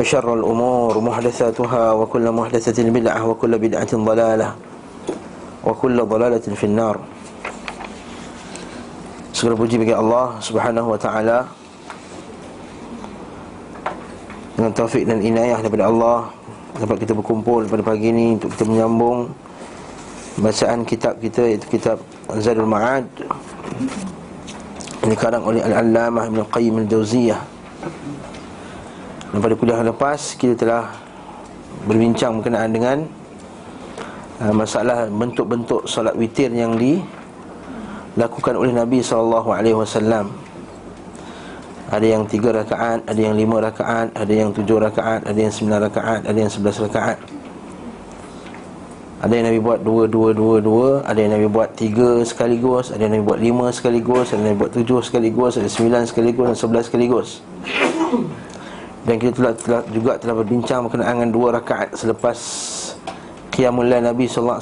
وشر الأمور محدثاتها وكل محدثة بدعة وكل بدعة ضلالة وكل ضلالة في النار puji bagi Allah Subhanahu wa taala. Dengan taufik dan inayah daripada Allah dapat kita berkumpul pada pagi ini untuk kita menyambung bacaan kitab kita iaitu kitab Zadul Ma'ad ini dikarang oleh Al-Allamah Ibn Qayyim Al-Jawziyah Dan pada kuliah lepas kita telah berbincang berkenaan dengan uh, Masalah bentuk-bentuk solat witir yang dilakukan oleh Nabi SAW Ada yang tiga rakaat, ada yang lima rakaat, ada yang tujuh rakaat, ada yang sembilan rakaat, ada yang sebelas rakaat. Ada yang Nabi buat dua, dua, dua, dua Ada yang Nabi buat tiga sekaligus Ada yang Nabi buat lima sekaligus Ada yang Nabi buat tujuh sekaligus Ada sembilan sekaligus dan sebelas sekaligus Dan kita telah, telah, juga telah berbincang berkenaan dengan dua rakaat Selepas Qiyamul Nabi SAW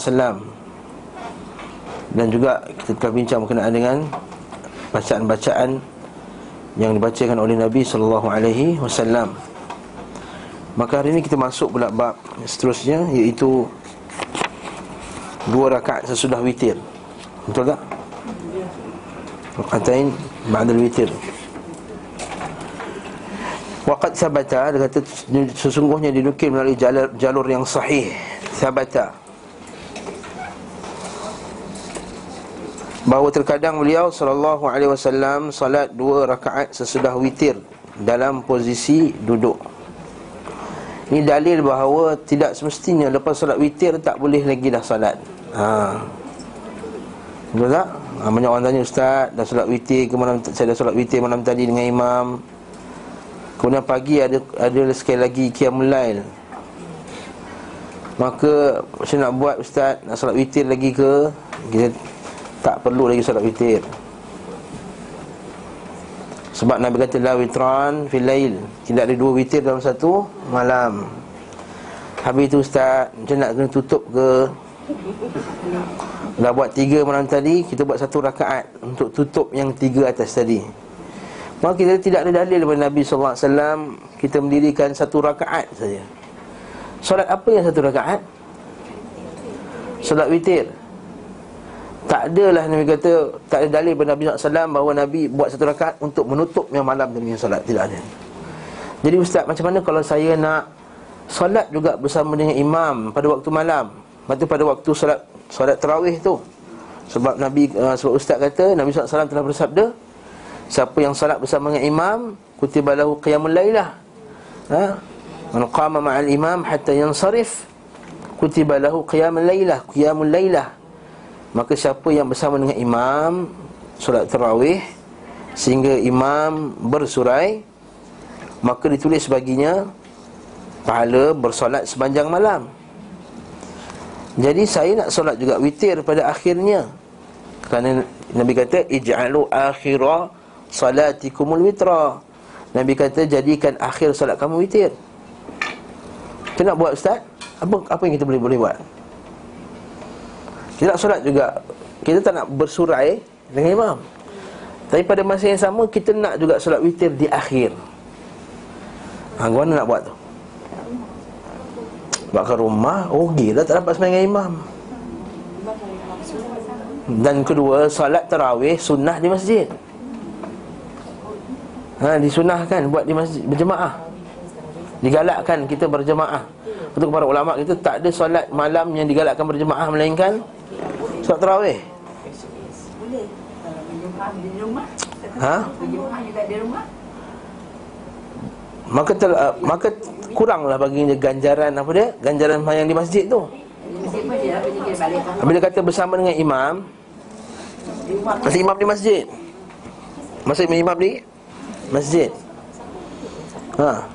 Dan juga kita telah bincang berkenaan dengan Bacaan-bacaan Yang dibacakan oleh Nabi SAW Maka hari ini kita masuk pula bab seterusnya Iaitu Dua rakaat sesudah witir. Betul tak? Rakaatain Ba'dal witir Waqad sabata Dia kata sesungguhnya dinukil melalui jalur, jalur yang sahih Sabata Bahawa terkadang beliau Sallallahu alaihi wasallam Salat dua rakaat sesudah witir Dalam posisi duduk ini dalil bahawa tidak semestinya lepas solat witir tak boleh lagi dah solat. Ha. Betul tak? Ha, banyak orang tanya ustaz, dah solat witir ke malam saya dah solat witir malam tadi dengan imam. Kemudian pagi ada ada sekali lagi qiyamul lail. Maka saya nak buat ustaz nak solat witir lagi ke? Kita tak perlu lagi solat witir. Sebab Nabi kata la witran fil lail. Tidak ada dua witir dalam satu malam. Habis itu ustaz, macam nak kena tutup ke? Dah buat tiga malam tadi, kita buat satu rakaat untuk tutup yang tiga atas tadi. Maka kita tidak ada dalil daripada Nabi SAW Kita mendirikan satu rakaat saja. Solat apa yang satu rakaat? Solat witir. Tak adalah Nabi kata Tak ada dalil daripada Nabi SAW Bahawa Nabi buat satu rakaat Untuk menutup yang malam dengan solat. Tidak ada. Jadi Ustaz macam mana kalau saya nak Solat juga bersama dengan imam Pada waktu malam? Lepas pada waktu solat Solat terawih tu. Sebab Nabi uh, Sebab Ustaz kata Nabi SAW telah bersabda Siapa yang solat bersama dengan imam Kutibalahu qiyamul laylah ha? Man qama ma'al imam Hatta yansarif Kutibalahu qiyamul laylah Qiyamul laylah Maka siapa yang bersama dengan imam Solat terawih Sehingga imam bersurai Maka ditulis baginya Pahala bersolat sepanjang malam. Jadi saya nak solat juga witir pada akhirnya. Kerana Nabi kata Ij'alu akhira salatikumul witra. Nabi kata jadikan akhir solat kamu witir. Kita nak buat ustaz? Apa apa yang kita boleh boleh buat? Kita nak solat juga. Kita tak nak bersurai dengan imam. Tapi pada masa yang sama Kita nak juga solat witir di akhir. Ha, mana nak buat tu? Ke rumah? Rugi lah tak dapat semayang dengan imam. Dan kedua Solat terawih sunnah di masjid ha, Disunahkan buat di masjid Berjemaah Digalakkan kita berjemaah Untuk para ulama kita Tak ada solat malam yang digalakkan berjemaah Melainkan Solat terawih Ha? Maka tel, uh, maka kuranglah baginya ganjaran apa dia? Ganjaran yang di masjid tu. Bila kata bersama dengan imam Masih imam di masjid Masih imam di masjid. Ha.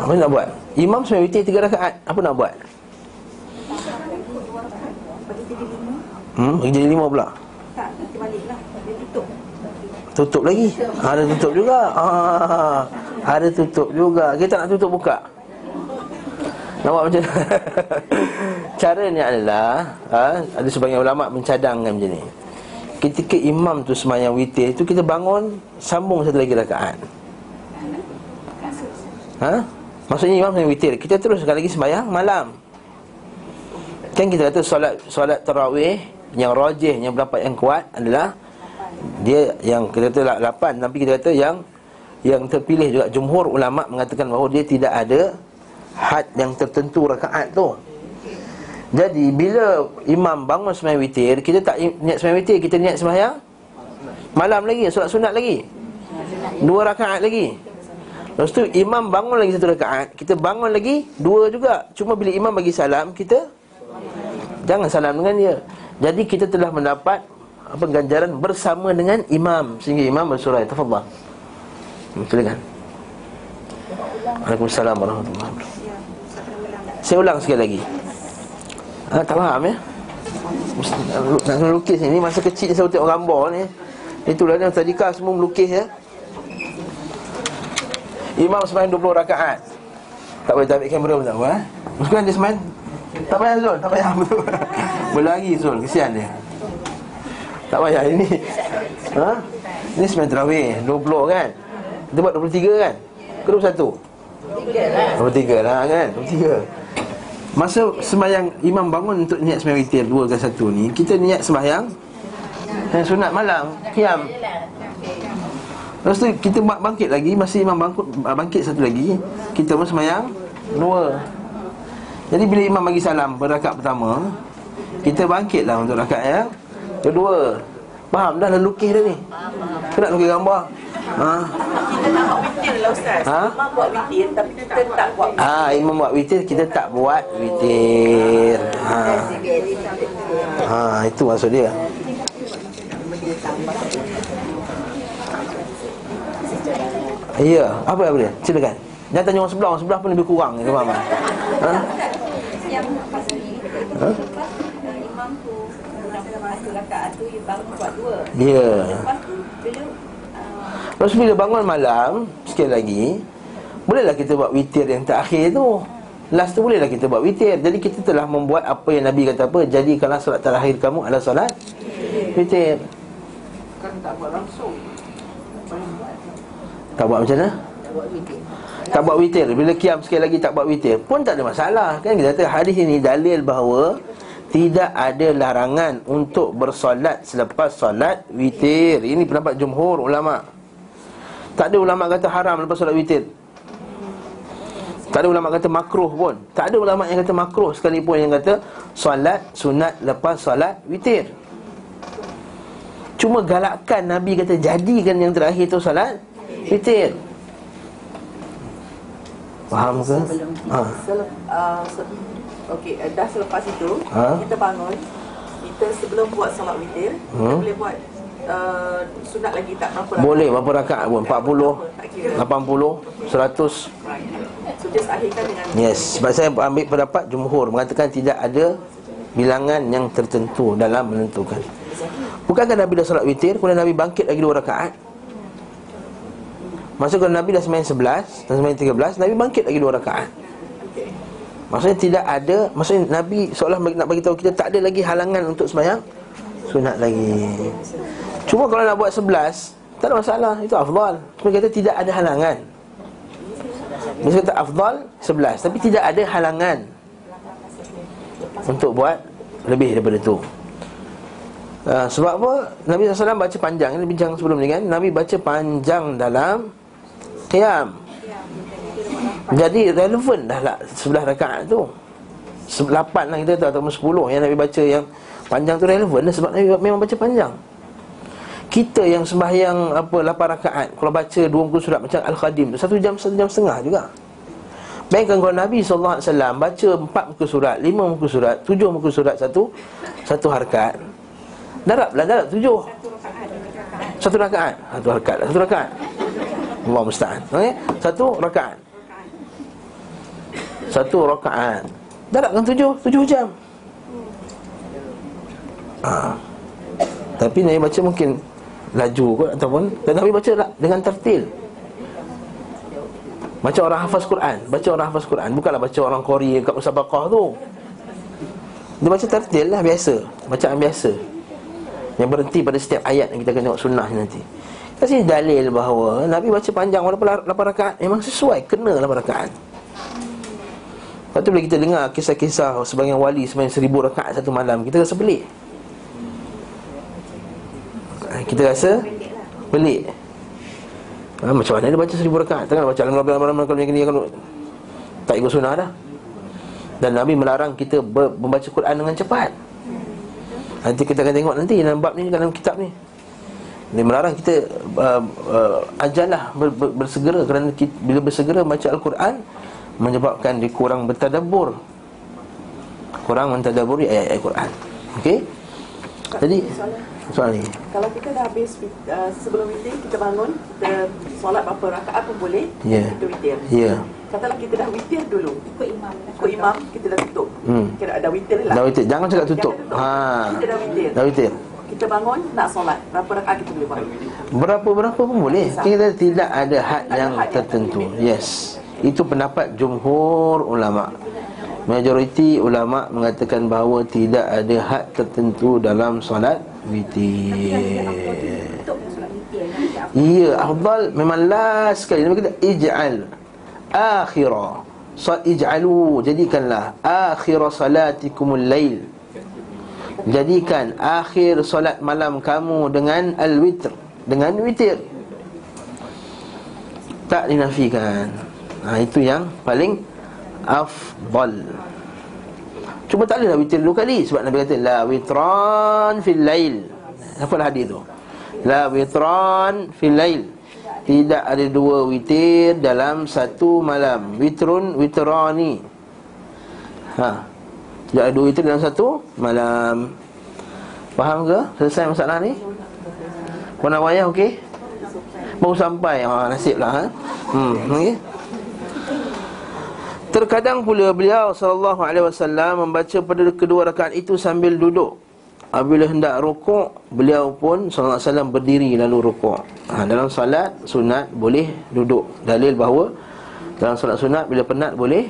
Apa nak buat? Imam sebenarnya witir tiga rakaat. Apa nak buat? Hmm, pergi jadi lima pula. Tutup lagi? Ada tutup juga. Ah, Ada tutup juga. Kita nak tutup buka. Nampak macam Cara ni adalah ha, Ada sebagian ulama' mencadangkan macam ni. Ketika imam tu semayang witir tu Kita bangun Sambung satu lagi rakaat. Ha? Maksudnya imam semayang witir. Kita teruskan lagi semayang malam. Kan kita kata solat solat tarawih Yang rajih, yang berdapat yang kuat adalah Dia yang kita kata 8 Tapi kita kata yang Yang terpilih juga. Jumhur ulama' mengatakan bahawa dia tidak ada had yang tertentu rakaat tu. Jadi bila imam bangun sembahyang witir, kita tak niat sembahyang witir, kita niat sembahyang malam lagi, solat sunat lagi. Dua rakaat lagi. Lepas tu imam bangun lagi satu rakaat, kita bangun lagi dua juga. Cuma bila imam bagi salam, kita jangan salam dengan dia. Jadi kita telah mendapat apa ganjaran bersama dengan imam sehingga imam bersurah. Tafadhal. Hmm, silakan. Waalaikumsalam warahmatullahi wabarakatuh. Saya ulang sekali lagi ha, Tak faham ya? Nak kena lukis ni Masa kecil saya tengok gambar ni. Itulah yang tadika semua melukis ya. Imam sembahyang 20 rakaat. Tak boleh tarik kamera pun tak apa eh? Maksudkan dia sembahyang Tak payah Zul, tak payah. Berlari Zul, kesian dia. Tak payah ini. Ha? Ini sembahyang terawih. 20 kan? Kita buat 23 kan? Ke 21 23 lah. Kan? 23 Masa sembahyang imam bangun untuk niat sembahyang witir dua ke satu ni, kita niat sembahyang yang sunat malam, qiyam. Lepas tu kita bangkit lagi, masa imam bangkit, bangkit satu lagi, kita pun sembahyang dua. Jadi bila imam bagi salam berakat pertama, kita bangkitlah untuk rakaat yang kedua. Faham dah lah lukis dah ni? Kena lukis gambar. Ha? Kita tak buat witir lah Ustaz. Ha? Imam buat witir tapi kita tak buat Ah, imam buat witir, kita tak buat witir. Ha. Ha, itu maksud dia. Ya, apa apa dia? Silakan. Jangan tanya orang sebelah, orang sebelah pun lebih kurang ni, faham? Ha? yang lepas ni Ha? uh, imam tu masa masa rakaat tu dia bangun buat dua. Ya. Lepas tu bila uh, Lepas bila bangun malam Sekali lagi Bolehlah kita buat witir yang terakhir tu Last tu bolehlah kita buat witir Jadi kita telah membuat apa yang Nabi kata apa Jadikanlah solat terakhir kamu adalah solat Witir kan tak buat langsung. Tak buat macam mana? Tak buat witir Bila kiam sekali lagi tak buat witir Pun tak ada masalah Kan kita kata hadis ini dalil bahawa Tidak ada larangan Untuk bersolat selepas solat witir. Ini pendapat jumhur ulama' Tak ada ulama kata haram lepas solat witir. Tak ada ulama kata makruh pun. Tak ada ulama yang kata makruh sekalipun Yang kata solat sunat lepas solat witir. Cuma galakkan Nabi kata jadikan yang terakhir tu solat witir. Faham ke? Ha. Okey, uh, dah selepas itu Ha? kita bangun. Kita sebelum buat solat witir, kita Hmm. boleh buat uh, sunat lagi tak berapa rakaat. Boleh berapa rakaat pun 40 Tak kira. 80 100 So just akhirkan dengan Yes Sebab saya ambil pendapat jumhur Mengatakan tidak ada Bilangan yang tertentu Dalam menentukan Bukankah Nabi dah solat witir Kemudian Nabi bangkit lagi dua rakaat Masa kalau Nabi dah semain 11 Dan semain 13 Nabi bangkit lagi dua rakaat Maksudnya tidak ada Maksudnya Nabi seolah nak bagi tahu kita Tak ada lagi halangan untuk semayang Sunat lagi. Cuma kalau nak buat 11 Tak ada masalah Itu afdal. Cuma kata tidak ada halangan. Dia kata afdal 11 Tapi tidak ada halangan Untuk buat Lebih daripada itu uh, Sebab apa? Nabi SAW baca panjang Ini bincang sebelum ni kan. Nabi baca panjang dalam Qiyam Jadi relevan dah lah Sebelah rakaat tu Lapan lah kita tahu Ataupun sepuluh Yang Nabi baca yang Panjang tu relevan lah Sebab Nabi memang baca panjang kita yang sembahyang apa 8 rakaat kalau baca dua muka surat macam al-khadim tu satu jam satu jam setengah juga Bayangkan kalau Nabi SAW baca empat muka surat, lima muka surat, tujuh muka surat satu satu harkat. Darablah darab tujuh. Satu rakaat. Satu rakaat. Satu rakaat. Allah musta'an. Okay? Satu rakaat. Satu rakaat. Daratkan tujuh? Tujuh jam? Ha. Tapi Nabi baca mungkin Laju kot Ataupun Dan Nabi baca dengan tertil. Baca orang hafaz Quran Baca orang hafaz Quran. Bukanlah baca orang Korea Kat Musabakah tu. Dia baca tertil lah biasa. Bacaan biasa. Yang berhenti pada setiap ayat Yang kita akan tengok sunnah nanti. Kasih dalil bahawa Nabi baca panjang walaupun 8 rakaat Memang sesuai Kena 8 rakaat Lepas tu bila kita dengar kisah-kisah Sebagian wali sebanyak seribu rakaat satu malam Kita rasa pelik. Kita rasa pelik. Ha, Macam mana dia baca seribu rakaat? Tengah baca alam-alam kalau ni kalau Tak ikut sunnah dah. Dan Nabi melarang kita membaca Quran dengan cepat. Nanti kita akan tengok nanti dalam bab ni dalam kitab ni. Dia melarang kita uh, uh, ajarlah ber, ber, bersegera kerana kita, bila bersegera baca Al-Quran menyebabkan dia kurang bertadabbur kurang mentadabburi ayat-ayat Quran. Okey? Jadi soalan ni. Kalau kita dah habis uh, sebelum witir kita bangun, kita solat berapa rakaat pun boleh. Ya. Kita witir. Ya. Katalah kita dah witir dulu. Ikut imam. Ikut imam kita dah tutup. Hmm. Kira ada witir lah. Dah witir. Jangan cakap tutup. Jangan tutup. Ha. Kita dah witir. Dah witir. Kita bangun nak solat. Berapa rakaat kita boleh bangun? Berapa-berapa pun boleh. Kita tidak ada had yang had yang tertentu. Yes. Itu pendapat jumhur ulama. Majoriti ulama mengatakan bahawa tidak ada had tertentu dalam solat witir. Untuk solat witir. Nanti apa? Ya, afdal memang last sekali. Nabi kata ij'al akhira. Sal ij'alu jadikanlah akhira salatikumul lail. Jadikan akhir solat malam kamu dengan al-witr, dengan witir. Tak dinafikan. Ha, itu yang paling afdal. Cuma tak bolehlah witir dua kali sebab Nabi kata la witran fil lail. Apa hadis tu? La witran fil lail. Tidak ada dua witir dalam satu malam. Witrun witrani. Ha. Tidak ada dua witir dalam satu malam. Faham ke? Selesai masalah ni? Puan Awayah okey? Baru sampai. Ha, nasiblah ha. Hmm, okey. Terkadang pula beliau sallallahu alaihi wasallam membaca pada kedua rakaat itu sambil duduk. Apabila hendak rukuk, beliau pun sallallahu alaihi wasallam berdiri lalu rukuk. Ha, dalam solat sunat boleh duduk. Dalil bahawa dalam solat sunat bila penat boleh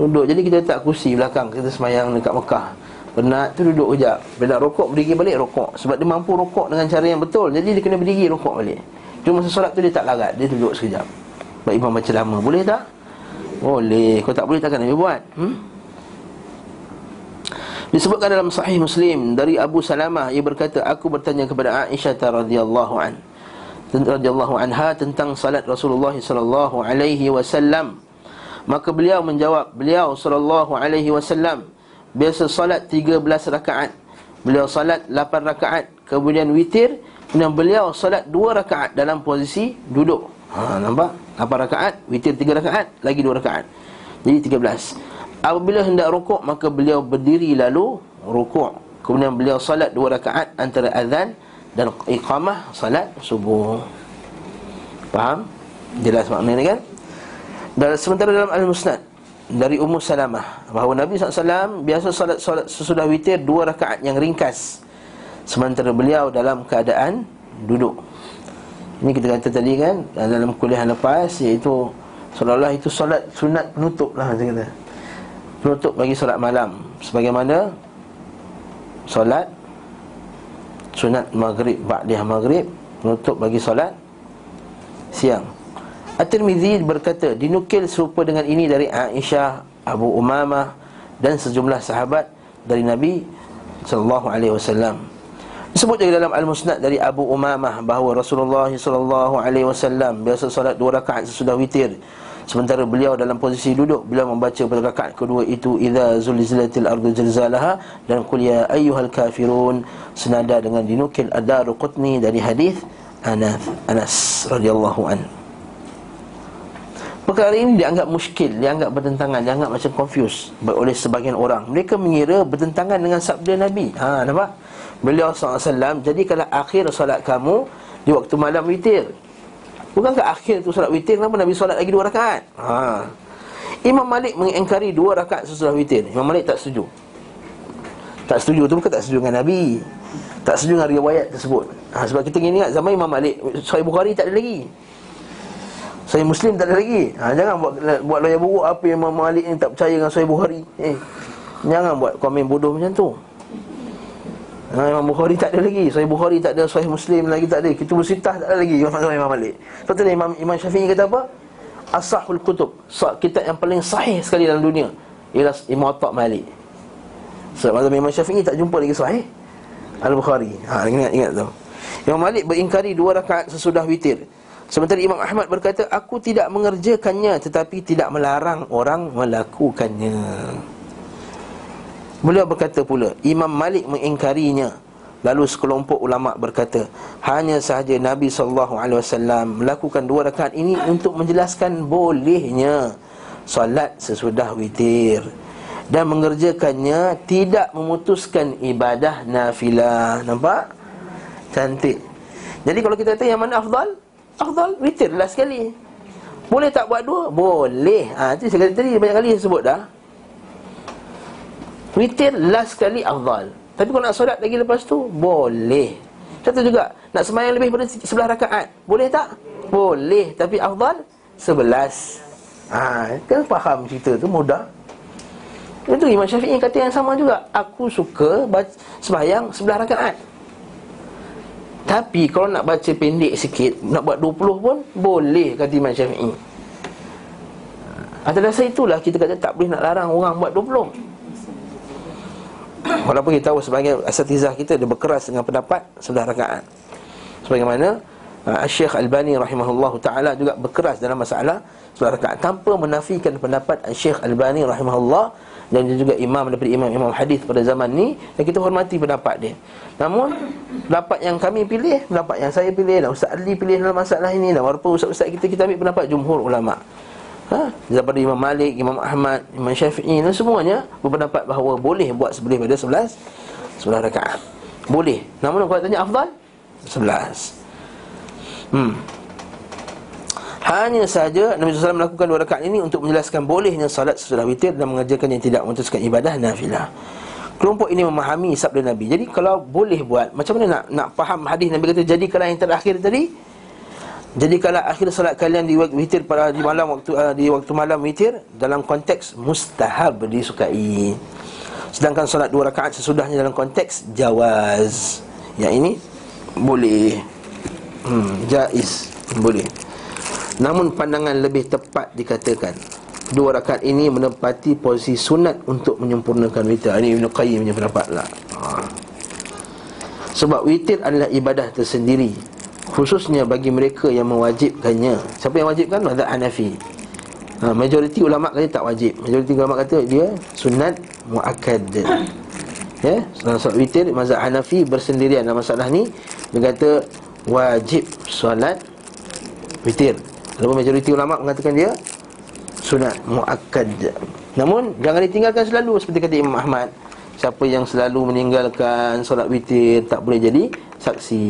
duduk. Jadi kita tak kursi belakang kita semayang dekat Mekah. Penat tu duduk kejap. Bila nak rukuk berdiri balik rukuk. Sebab dia mampu rukuk dengan cara yang betul. Jadi dia kena berdiri rukuk balik. Cuma masa solat tu dia tak larat, dia duduk sekejap. Sebab imam baca lama. Boleh tak? Boleh. Kalau tak boleh takkan Nabi buat. Hmm? Disebutkan dalam sahih Muslim Dari Abu Salamah Ia berkata Aku bertanya kepada Aisyah radhiyallahu an radhiyallahu anha tentang salat Rasulullah sallallahu alaihi wasallam. Maka beliau menjawab beliau sallallahu alaihi wasallam biasa salat 13 rakaat. Beliau salat 8 rakaat kemudian witir kemudian beliau salat 2 rakaat dalam posisi duduk ha nampak 8 rakaat, witir 3 rakaat, lagi 2 rakaat. Jadi 13. Apabila hendak rukuk maka beliau berdiri lalu rukuk. Kemudian beliau salat 2 rakaat antara azan dan iqamah salat subuh. Faham? Jelas makna ni kan? Dan sementara dalam Al-Musnad dari Ummu Salamah bahawa Nabi SAW biasa salat salat sesudah witir 2 rakaat yang ringkas. Sementara beliau dalam keadaan duduk. Ini kita kata tadi kan Dalam kuliah lepas Iaitu Seolah-olah itu solat sunat penutup lah Saya kata. Penutup bagi solat malam. Sebagaimana Solat Sunat maghrib Ba'diyah maghrib Penutup bagi solat Siang. At-Tirmidhi berkata Dinukil serupa dengan ini dari Aisyah Abu Umamah Dan sejumlah sahabat Dari Nabi Sallallahu alaihi wasallam Disebut juga dalam Al-Musnad dari Abu Umamah bahawa Rasulullah sallallahu alaihi wasallam biasa solat dua rakaat sesudah witir. Sementara beliau dalam posisi duduk beliau membaca pada rakaat kedua itu idza zulzilatil ardu zilzalaha dan qul ya ayyuhal kafirun senada dengan dinukil Ad-Darqutni dari hadis Anas Anas radhiyallahu an. Perkara ini dianggap muskil, dianggap bertentangan, dianggap macam confused oleh sebagian orang. Mereka mengira bertentangan dengan sabda Nabi. Ha, nampak? Beliau SAW Jadikanlah akhir solat kamu Di waktu malam witir. Bukankah akhir tu solat witir? Kenapa Nabi solat lagi dua rakaat? Ha. Imam Malik mengingkari dua rakaat sesudah witir. Imam Malik tak setuju. Tak setuju tu bukan tak setuju dengan Nabi. Tak setuju dengan riwayat tersebut. Ha, Sebab kita ingat zaman Imam Malik Sahih Bukhari tak ada lagi. Sahih Muslim tak ada lagi. Ha, Jangan buat buat loya buruk Apa Imam Malik ni tak percaya dengan Sahih Bukhari. Eh, Jangan buat komen bodoh macam tu ha, Imam Bukhari tak ada lagi. Sahih Bukhari tak ada Sahih Muslim lagi tak ada. Kita bersitah tak ada lagi. Imam, Imam Malik. Sebab tu Imam, Imam Syafi'i kata apa? Asahul Kutub. Kitab yang paling sahih sekali dalam dunia Ialah Imatak Malik. Sebab so, Imam Syafi'i tak jumpa lagi sahih. Al-Bukhari. Ha, Ingat, ingat tu. Imam Malik beringkari dua rakaat sesudah witir. Sementara Imam Ahmad berkata Aku tidak mengerjakannya Tetapi tidak melarang orang melakukannya Beliau berkata pula Imam Malik mengingkarinya Lalu sekelompok ulama berkata, hanya sahaja Nabi SAW melakukan dua rakaat ini untuk menjelaskan bolehnya solat sesudah witir dan mengerjakannya tidak memutuskan ibadah nafilah. Nampak? Cantik. Jadi kalau kita kata yang mana afdal? Afdal witir lah sekali. Boleh tak buat dua? Boleh. Ha, itu saya kata tadi banyak kali saya sebut dah. Witir last sekali afdal. Tapi kalau nak solat lagi lepas tu Boleh. Contoh juga Nak semayang lebih pada sebelah rakaat. Boleh tak? Boleh. Tapi afdal Sebelas. Ha, Kan faham cerita tu mudah. Itu Imam Syafi'i kata yang sama juga. Aku suka baca, semayang sebelah rakaat. Tapi kalau nak baca pendek sikit Nak buat 20 pun Boleh kata Imam Syafi'i. Atas dasar itulah kita kata tak boleh nak larang orang buat 20 Walaupun kita tahu sebagai asatizah kita Dia berkeras dengan pendapat sebelah rakaat. Sebagaimana uh, Syekh Albani rahimahullah ta'ala juga berkeras dalam masalah sebelah rakaat. Tanpa menafikan pendapat Syekh Albani rahimahullah Dan juga imam daripada imam-imam hadis pada zaman ni Dan kita hormati pendapat dia. Namun pendapat yang kami pilih Pendapat yang saya pilih dan Ustaz Adli pilih dalam masalah ini Dan walaupun Ustaz-Ustaz kita kita ambil pendapat jumhur ulama' ha? daripada Imam Malik, Imam Ahmad, Imam Syafi'i dan semuanya berpendapat bahawa boleh buat sebelum pada 11 11 rakaat. Boleh. Namun kalau tanya afdal 11. Hmm. Hanya saja Nabi SAW melakukan dua rakaat ini untuk menjelaskan bolehnya salat sesudah witir dan mengajarkan yang tidak memutuskan ibadah nafilah. Kelompok ini memahami sabda Nabi. Jadi kalau boleh buat, macam mana nak nak faham hadis Nabi kata jadikanlah yang terakhir tadi jadi kalau akhir salat kalian di witir pada di malam waktu uh, di waktu malam witir dalam konteks mustahab disukai. Sedangkan solat dua rakaat sesudahnya dalam konteks jawaz. Yang ini boleh. Hmm, jaiz boleh. Namun pandangan lebih tepat dikatakan dua rakaat ini menempati posisi sunat untuk menyempurnakan witir. Ini Ibn Qayyim punya pendapat lah. Ha. Sebab witir adalah ibadah tersendiri khususnya bagi mereka yang mewajibkannya. Siapa yang wajibkan? Mazhab Hanafi. Ha, majoriti ulama kata tak wajib. Majoriti ulama kata dia sunat muakkad. Ya dalam solat witir mazhab Hanafi bersendirian dalam masalah ni. Dia kata wajib solat witir. Lalu majoriti ulama mengatakan dia sunat muakkad. Namun jangan ditinggalkan selalu seperti kata Imam Ahmad. Siapa yang selalu meninggalkan solat witir tak boleh jadi saksi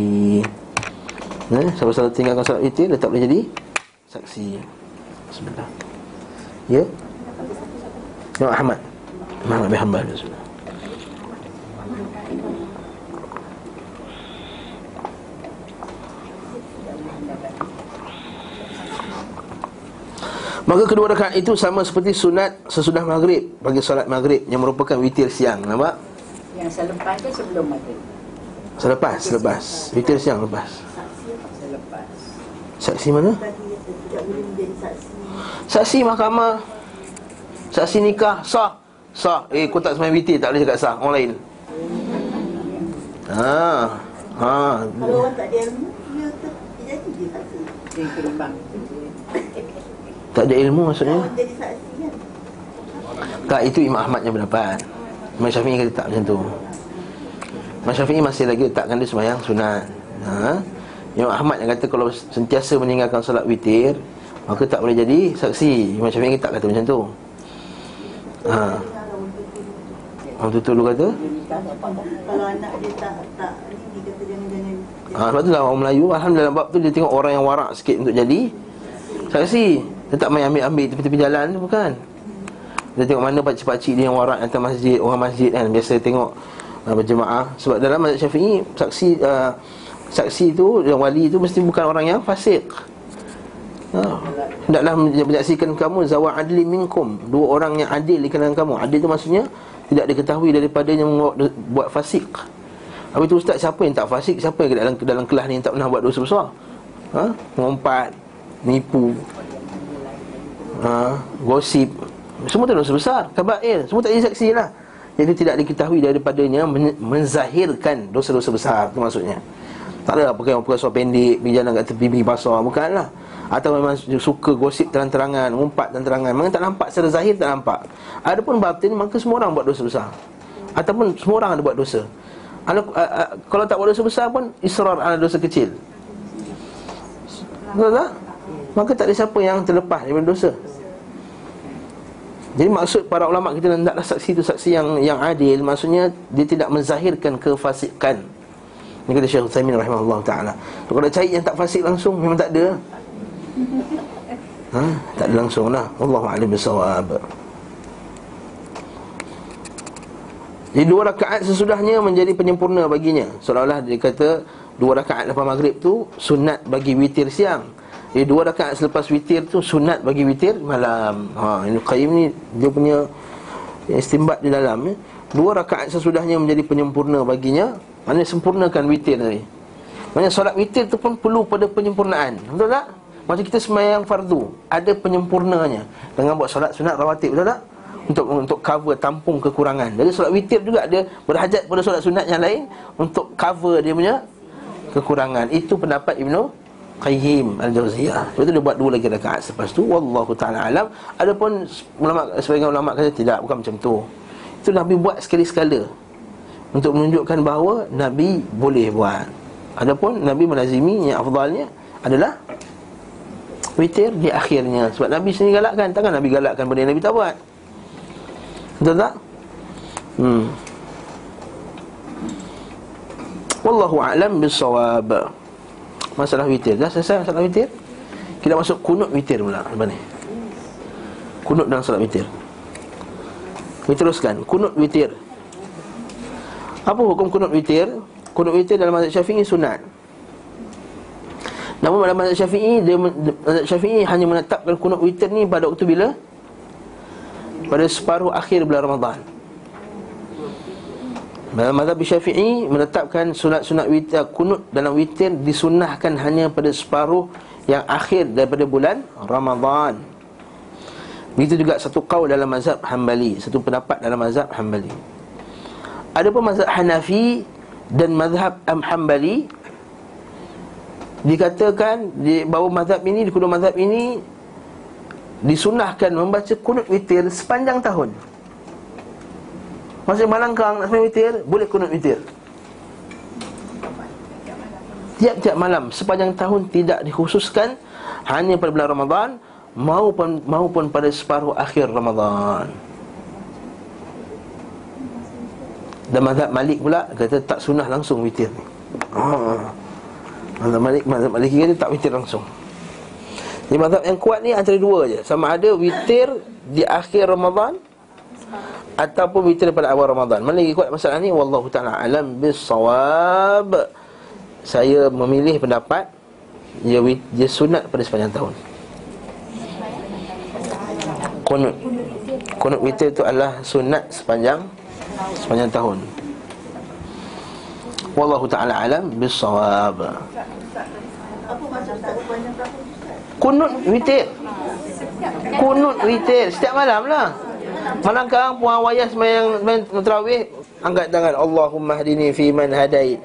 Eh, siapa salah tinggalkan solat witir dia tak boleh jadi saksi. Bismillah. Ya. Imam Ahmad. Imam Abi Hanbal bismillah. Maka kedua rakaat itu sama seperti sunat sesudah maghrib bagi solat maghrib yang merupakan witir siang, nampak? Yang selepas ke sebelum maghrib? Selepas, selepas. Witir siang lepas. Saksi mana? Saksi mahkamah. Saksi nikah. Sah. Sah. Eh kau tak semayang BT Tak boleh cakap sah. Orang lain. Ha. Ha. Kalau orang tak ada ilmu Dia jadi saksi. Tak ada ilmu maksudnya? Kan? Tak itu Imam Ahmad yang berdapat. Imam Syafi'i kata tak macam tu. Imam Syafi'i masih lagi letakkan dia semayang sunat. Ha Imam Ahmad yang kata kalau sentiasa meninggalkan solat witir Maka tak boleh jadi saksi. Imam Syafi'i tak kata macam tu. Ha. Orang tutup dulu kata? Kalau anak dia tak tak ni kata jangan-jangan. Ha, sebab tu lah orang Melayu Alhamdulillah bab tu dia tengok orang yang warak sikit untuk jadi Saksi. Dia tak main ambil-ambil tepi-tepi jalan tu bukan? Dia tengok mana pakcik-pakcik ni yang warak atas masjid Orang masjid kan. Biasa tengok uh, berjemaah. Sebab dalam mazhab syafi'i Saksi uh, Saksi tu Yang wali tu Mesti bukan orang yang fasik. Ha. Hendaklah menyaksikan kamu Zawa adli minkum. Dua orang yang adil di kalangan kamu. Adil tu maksudnya Tidak diketahui daripadanya Buat fasik. Habis tu ustaz Siapa yang tak fasik? Siapa yang dalam, dalam kelas ni Yang tak pernah buat dosa besar? Ha? Mengumpat Nipu. Ha? Gosip. Semua tu dosa besar. Kabair. Semua tak jadi saksi lah. Jadi tidak diketahui daripadanya Menzahirkan dosa-dosa besar Itu maksudnya Tak ada pakai pakai suara pendek jalan kat tepi Pergi pasar Bukanlah Atau memang suka gosip terang-terangan Ngumpat terang-terangan. Memang tak nampak secara zahir tak nampak. Adapun batin Maka semua orang buat dosa besar. Ataupun semua orang ada buat dosa. Kalau tak buat dosa besar pun Israr ada dosa kecil. Betul tak? Maka tak ada siapa yang terlepas daripada dosa. Jadi maksud para ulama kita Hendaklah saksi itu saksi yang yang adil Maksudnya dia tidak menzahirkan kefasikan Ini kata Syekh Uthaymin rahimahullah ta'ala. Kalau cari yang tak fasik langsung Memang tak ada. Ha? Tak ada langsung lah. Wallahu'alim bisawab Jadi dua rakaat sesudahnya menjadi penyempurna baginya. Seolah-olah dia kata Dua rakaat lepas maghrib tu Sunat bagi witir siang. Jadi dua rakaat selepas witir tu Sunat bagi witir malam. Ha, Ini Qayyim ni Dia punya Istimbat di dalam ya. Dua rakaat sesudahnya menjadi penyempurna baginya Maksudnya sempurnakan witir tadi Maksudnya solat witir tu pun perlu pada penyempurnaan Betul tak? Macam kita semayang fardu Ada penyempurnanya Dengan buat solat sunat rawatib Betul tak? untuk untuk cover tampung kekurangan. Jadi solat witir juga dia berhajat pada solat sunat yang lain untuk cover dia punya kekurangan. Itu pendapat Ibnu Qayyim Al-Jauziyah. Lepas tu dia buat dua lagi rakaat selepas tu wallahu taala alam. Adapun ulama sebagian ulama kata tidak bukan macam tu. Itu Nabi buat sekali sekala untuk menunjukkan bahawa Nabi boleh buat. Adapun Nabi melazimi yang afdalnya adalah witir di akhirnya sebab Nabi sendiri galakkan takkan Nabi galakkan benda yang Nabi tak buat. Betul tak? Hmm. Wallahu a'lam bisawab. Masalah witir. Dah selesai masalah witir? Kita masuk kunut witir pula lepas ni. Kunut dalam salat witir. Kita teruskan. Kunut witir. Apa hukum kunut witir? Kunut witir dalam mazhab Syafi'i sunat. Namun dalam mazhab Syafi'i dia mazhab Syafi'i hanya menetapkan kunut witir ni pada waktu bila? Pada separuh akhir bulan Ramadan. Dalam mazhab Syafi'i menetapkan sunat-sunat witir kunut dalam witir disunahkan hanya pada separuh yang akhir daripada bulan Ramadan. Begitu juga satu qaul dalam mazhab Hambali, satu pendapat dalam mazhab Hambali. Adapun mazhab Hanafi dan mazhab Hambali. Dikatakan di bawah mazhab ini di kedua mazhab ini disunahkan membaca kunut witir sepanjang tahun. Masih malangkang nak sembahyang witir Boleh kunut witir. Tiap-tiap malam Sepanjang tahun tidak dikhususkan Hanya pada bulan Ramadan Maupun maupun pada separuh akhir Ramadan Dan mazhab Malik pula Kata tak sunnah langsung witir ni ah. Mazhab Malik Mazhab Malik kata tak witir langsung Jadi mazhab yang kuat ni antara dua je Sama ada witir di akhir Ramadan ataupun witir pada awal Ramadan. Mana lagi kuat masalah ni? Wallahu taala alam bisawab. Saya memilih pendapat dia dia sunat pada sepanjang tahun. Kunut Kunut witir itu adalah sunat sepanjang sepanjang tahun. Wallahu taala alam bisawab. Kunut witir. Kunut witir setiap malam lah. Malangkang puan wayah semayang terawih angkat tangan Allahumma hadini fi man hadait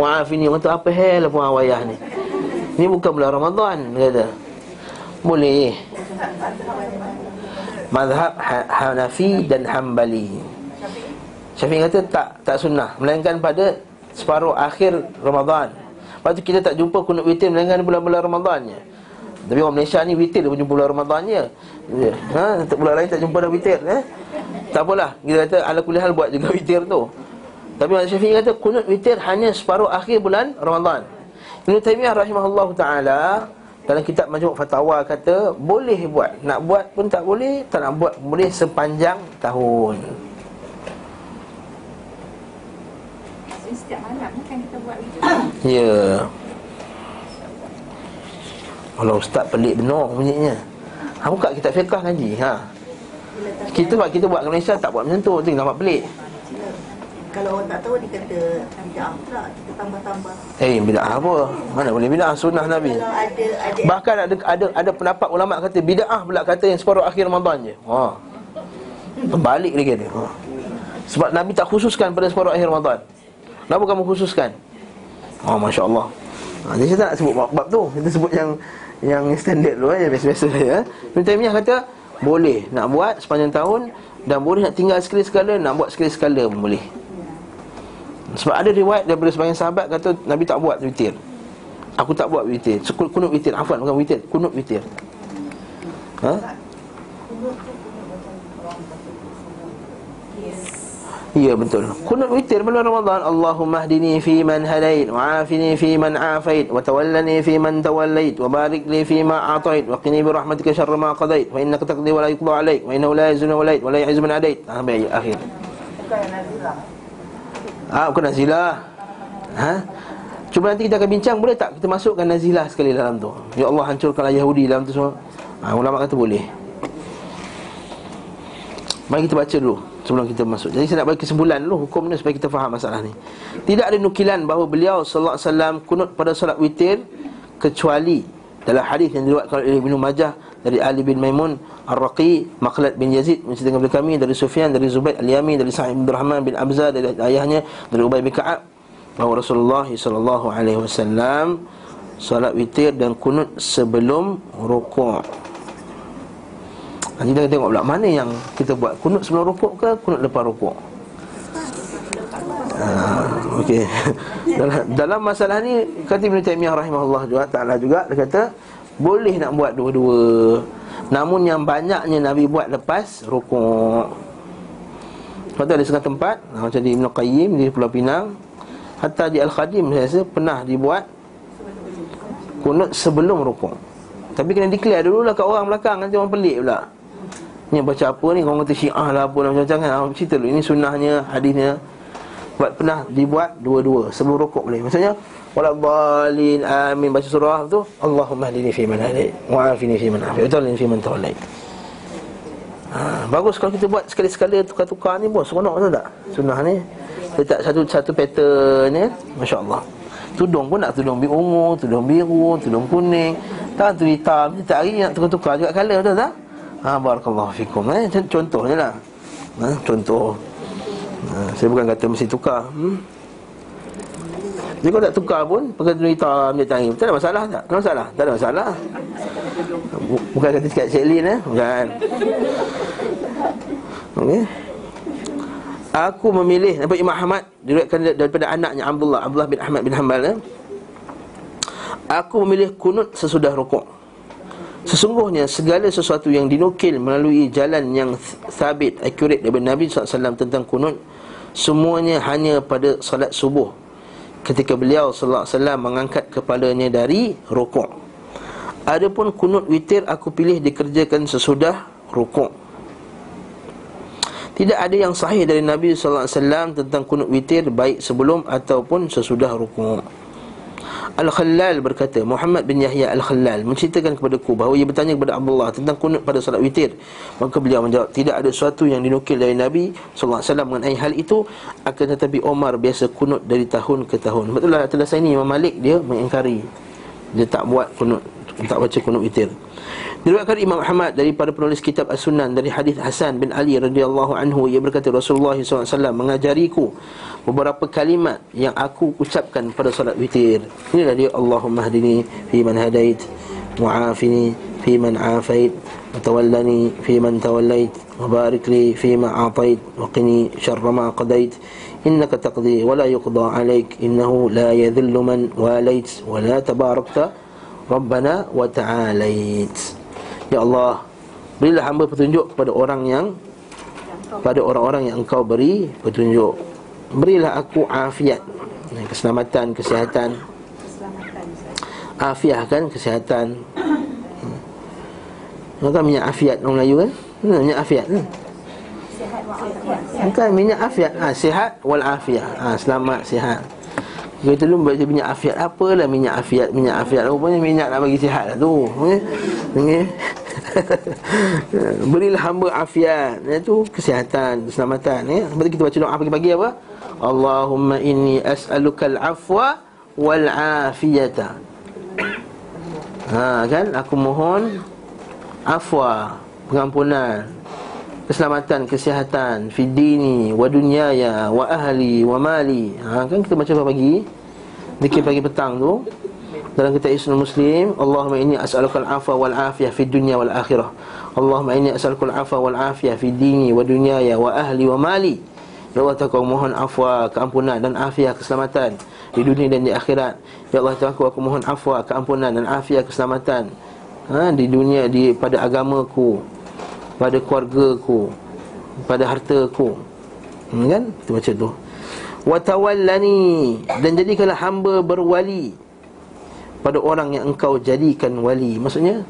wa afini untuk apa hal puan wayah ni. Ni bukan bulan Ramadan kata. Boleh. Mazhab ha- Hanafi dan Hambali. Syafi'i kata tak tak sunnah melainkan pada separuh akhir Ramadan. Lepas tu kita tak jumpa kunut witir melainkan bulan-bulan Ramadannya. Tapi orang Malaysia ni witir dia jumpa bulan Ramadan je. Ya. Ha, bulan lain tak jumpa dah witir eh. Tak apalah, kita kata ala kulli hal buat juga witir tu. Tapi Imam Syafi'i kata kunut witir hanya separuh akhir bulan Ramadan. Ibn Taymiyah rahimahullah taala dalam kitab Majmuk Fatawa kata boleh buat. Nak buat pun tak boleh, tak nak buat boleh sepanjang tahun. Maksudnya setiap malam kan kita buat witir. Ya. Kalau ustaz pelik benar bunyinya. Ha buka kitab fiqh ngaji. Ha. Kita buat kita buat Malaysia tak buat macam tu, tu nampak pelik. Kalau orang tak tahu dia kata bid'ah pula kita tambah-tambah. Eh, bid'ah apa? Mana boleh bid'ah sunnah Nabi. Kalau ada ada Bahkan ada ada ada pendapat ulama kata bid'ah pula kata yang separuh akhir Ramadan je. Ha. Terbalik dia kata. Ha. Sebab Nabi tak khususkan pada separuh akhir Ramadan. Kenapa kamu khususkan? Oh, Masya Allah ha, Jadi saya tak nak sebut bab-bab tu. Kita sebut yang yang standard dulu eh, Biasa-biasa ya. Ibn Taymiyah kata Boleh nak buat sepanjang tahun Dan boleh nak tinggal sekali-sekala Nak buat sekali-sekala pun boleh. Sebab ada riwayat daripada sebagian sahabat Kata Nabi tak buat witir. Aku tak buat witir. Kunut witir. Afwan bukan witir. Kunut witir. Ha? Ya betul. Kunut witir bulan Ramadan. Allahumma hdini fi man hadait, wa afini fi man afait, wa tawallani fi man tawallait, wa barik li fi ma atait, wa qini bi rahmatika syarra ma qadait, wa innaka taqdi wa la yuqda alaik, wa innahu la yazunu wa lait, wa la man adait. Ah baik akhir. Ah bukan nazilah. Ha? Cuba nanti kita akan bincang boleh tak kita masukkan nazilah sekali dalam tu. Ya Allah hancurkanlah Yahudi dalam tu semua. Ha, ulama kata boleh. Mari kita baca dulu sebelum kita masuk. Jadi saya nak bagi kesimpulan dulu hukum ni supaya kita faham masalah ni. Tidak ada nukilan bahawa beliau sallallahu alaihi wasallam kunut pada solat witir kecuali dalam hadis yang diriwayatkan oleh Ibnu Majah dari Ali bin Maimun Ar-Raqi Maqlad bin Yazid menceritakan kepada kami dari Sufyan dari Zubair Al-Yami dari Sa'id bin Rahman bin Abza dari ayahnya dari Ubay bin Ka'ab bahawa Rasulullah sallallahu alaihi wasallam solat witir dan kunut sebelum rukuk. Nanti kita tengok pula mana yang kita buat Kunut sebelum rukuk ke kunut lepas rukuk Ah, Okey. dalam, dalam masalah ni kata Ibn Taimiyah rahimahullah juga taala juga dia kata boleh nak buat dua-dua. Namun yang banyaknya Nabi buat lepas rukuk. Sebab tu ada setengah tempat ha, Macam di Ibn Qayyim Di Pulau Pinang Hatta di Al-Khadim Saya rasa pernah dibuat Kunut sebelum rukuk Tapi kena declare dulu lah kat orang belakang Nanti orang pelik pula Ni baca apa ni? Orang kata syiah lah apa lah macam-macam kan? Cerita dulu. Ini sunnahnya Hadisnya. Buat pernah dibuat Dua-dua Sebelum rukuk boleh. Maksudnya Waladhalin amin. Baca surah tu Allahumma hadini fi man hadid Wa'afini fi man afid Utallin fi man tawallait ha, Bagus kalau kita buat sekali-sekala Tukar-tukar ni bos Seronok betul tak? Sunnah ni. Letak satu satu pattern ni Masya Allah Tudung pun nak tudung biru Tudung biru Tudung kuning. Tak tu hitam Setiap hari nak tukar-tukar juga colour betul tak Ha, barakallahu fikum. Eh, contohnya lah. Ha, contoh. Ha, saya bukan kata mesti tukar. Hmm? Jadi kalau tak tukar pun Pakai tudung hitam dia Tak ada masalah tak? Tak ada masalah? Tak ada masalah Bukan kata cakap Cik Lin eh? Bukan Okey Aku memilih Nampak Imam Ahmad Diriwayatkan daripada anaknya Abdullah Abdullah bin Ahmad bin Hanbal eh? Aku memilih kunut sesudah rukuk Sesungguhnya segala sesuatu yang dinukil melalui jalan yang sabit, akurat daripada Nabi SAW tentang kunut Semuanya hanya pada salat subuh. Ketika beliau SAW mengangkat kepalanya dari rukuk. Adapun kunut witir aku pilih dikerjakan sesudah rukuk. Tidak ada yang sahih dari Nabi SAW tentang kunut witir baik sebelum ataupun sesudah rukuk Al-Khallal berkata Muhammad bin Yahya Al-Khallal menceritakan kepadaku bahawa ia bertanya kepada Abdullah tentang kunut pada salat witir. Maka beliau menjawab tidak ada sesuatu yang dinukil dari Nabi wasallam mengenai hal itu akan tetapi Omar biasa kunut dari tahun ke tahun. Betul lah telah saya ni Imam Malik dia mengingkari. Dia tak buat kunut tak baca kunut witir Diriwayatkan Imam Ahmad daripada penulis kitab As-Sunan dari hadis Hasan bin Ali radhiyallahu anhu ia berkata Rasulullah SAW mengajariku beberapa kalimat yang aku ucapkan pada solat witir. Inilah dia Allahumma hdini fi man hadait wa afini fi man afait wa tawallani fi man tawallait wa barik li fi ma atait wa qini syarra ma qadait innaka taqdi wa la yuqda alaik innahu la yadhillu man walait wa la tabarakta rabbana wa ta'alait. Ya Allah Berilah hamba petunjuk kepada orang yang Pada orang-orang yang engkau beri petunjuk Berilah aku afiat Keselamatan, kesihatan Afiah kan kesihatan. Hmm. Kan minyak afiat orang Melayu kan? Minyak afiat kan? Bukan minyak afiat. Ha, sihat wal afiat. Ha, selamat sihat. Kita dulu baca minyak afiat Apalah minyak afiat Minyak afiat Rupanya minyak nak bagi sihat lah tu? Okay? Berilah hamba afiat Itu kesihatan Keselamatan ya? Seperti kita baca doa pagi-pagi apa Allahumma inni as'alukal afwa Wal afiyata Ha kan Aku mohon Afwa Pengampunan Keselamatan, kesihatan Fidini, wa dunyaya Wa ahli, wa mali. Ha, Kan kita baca pagi? Dikir pagi petang tu. Dalam kitab Islam Muslim Allahumma inni as'alukal afa wal afiyah Fi dunya wal akhirah. Allahumma inni as'alukal afa wal afiyah Fi dini wa dunyaya wa ahli wa mali. Ya Allah aku mohon afwa, keampunan dan afiah keselamatan Di dunia dan di akhirat. Ya Allah aku, aku mohon afwa, keampunan dan afiah keselamatan ha, Di dunia, di pada agamaku Pada keluargaku Pada hartaku hmm, Kan? Kita baca tu. Watawallani Dan jadikanlah hamba berwali pada orang yang engkau jadikan wali. Maksudnya?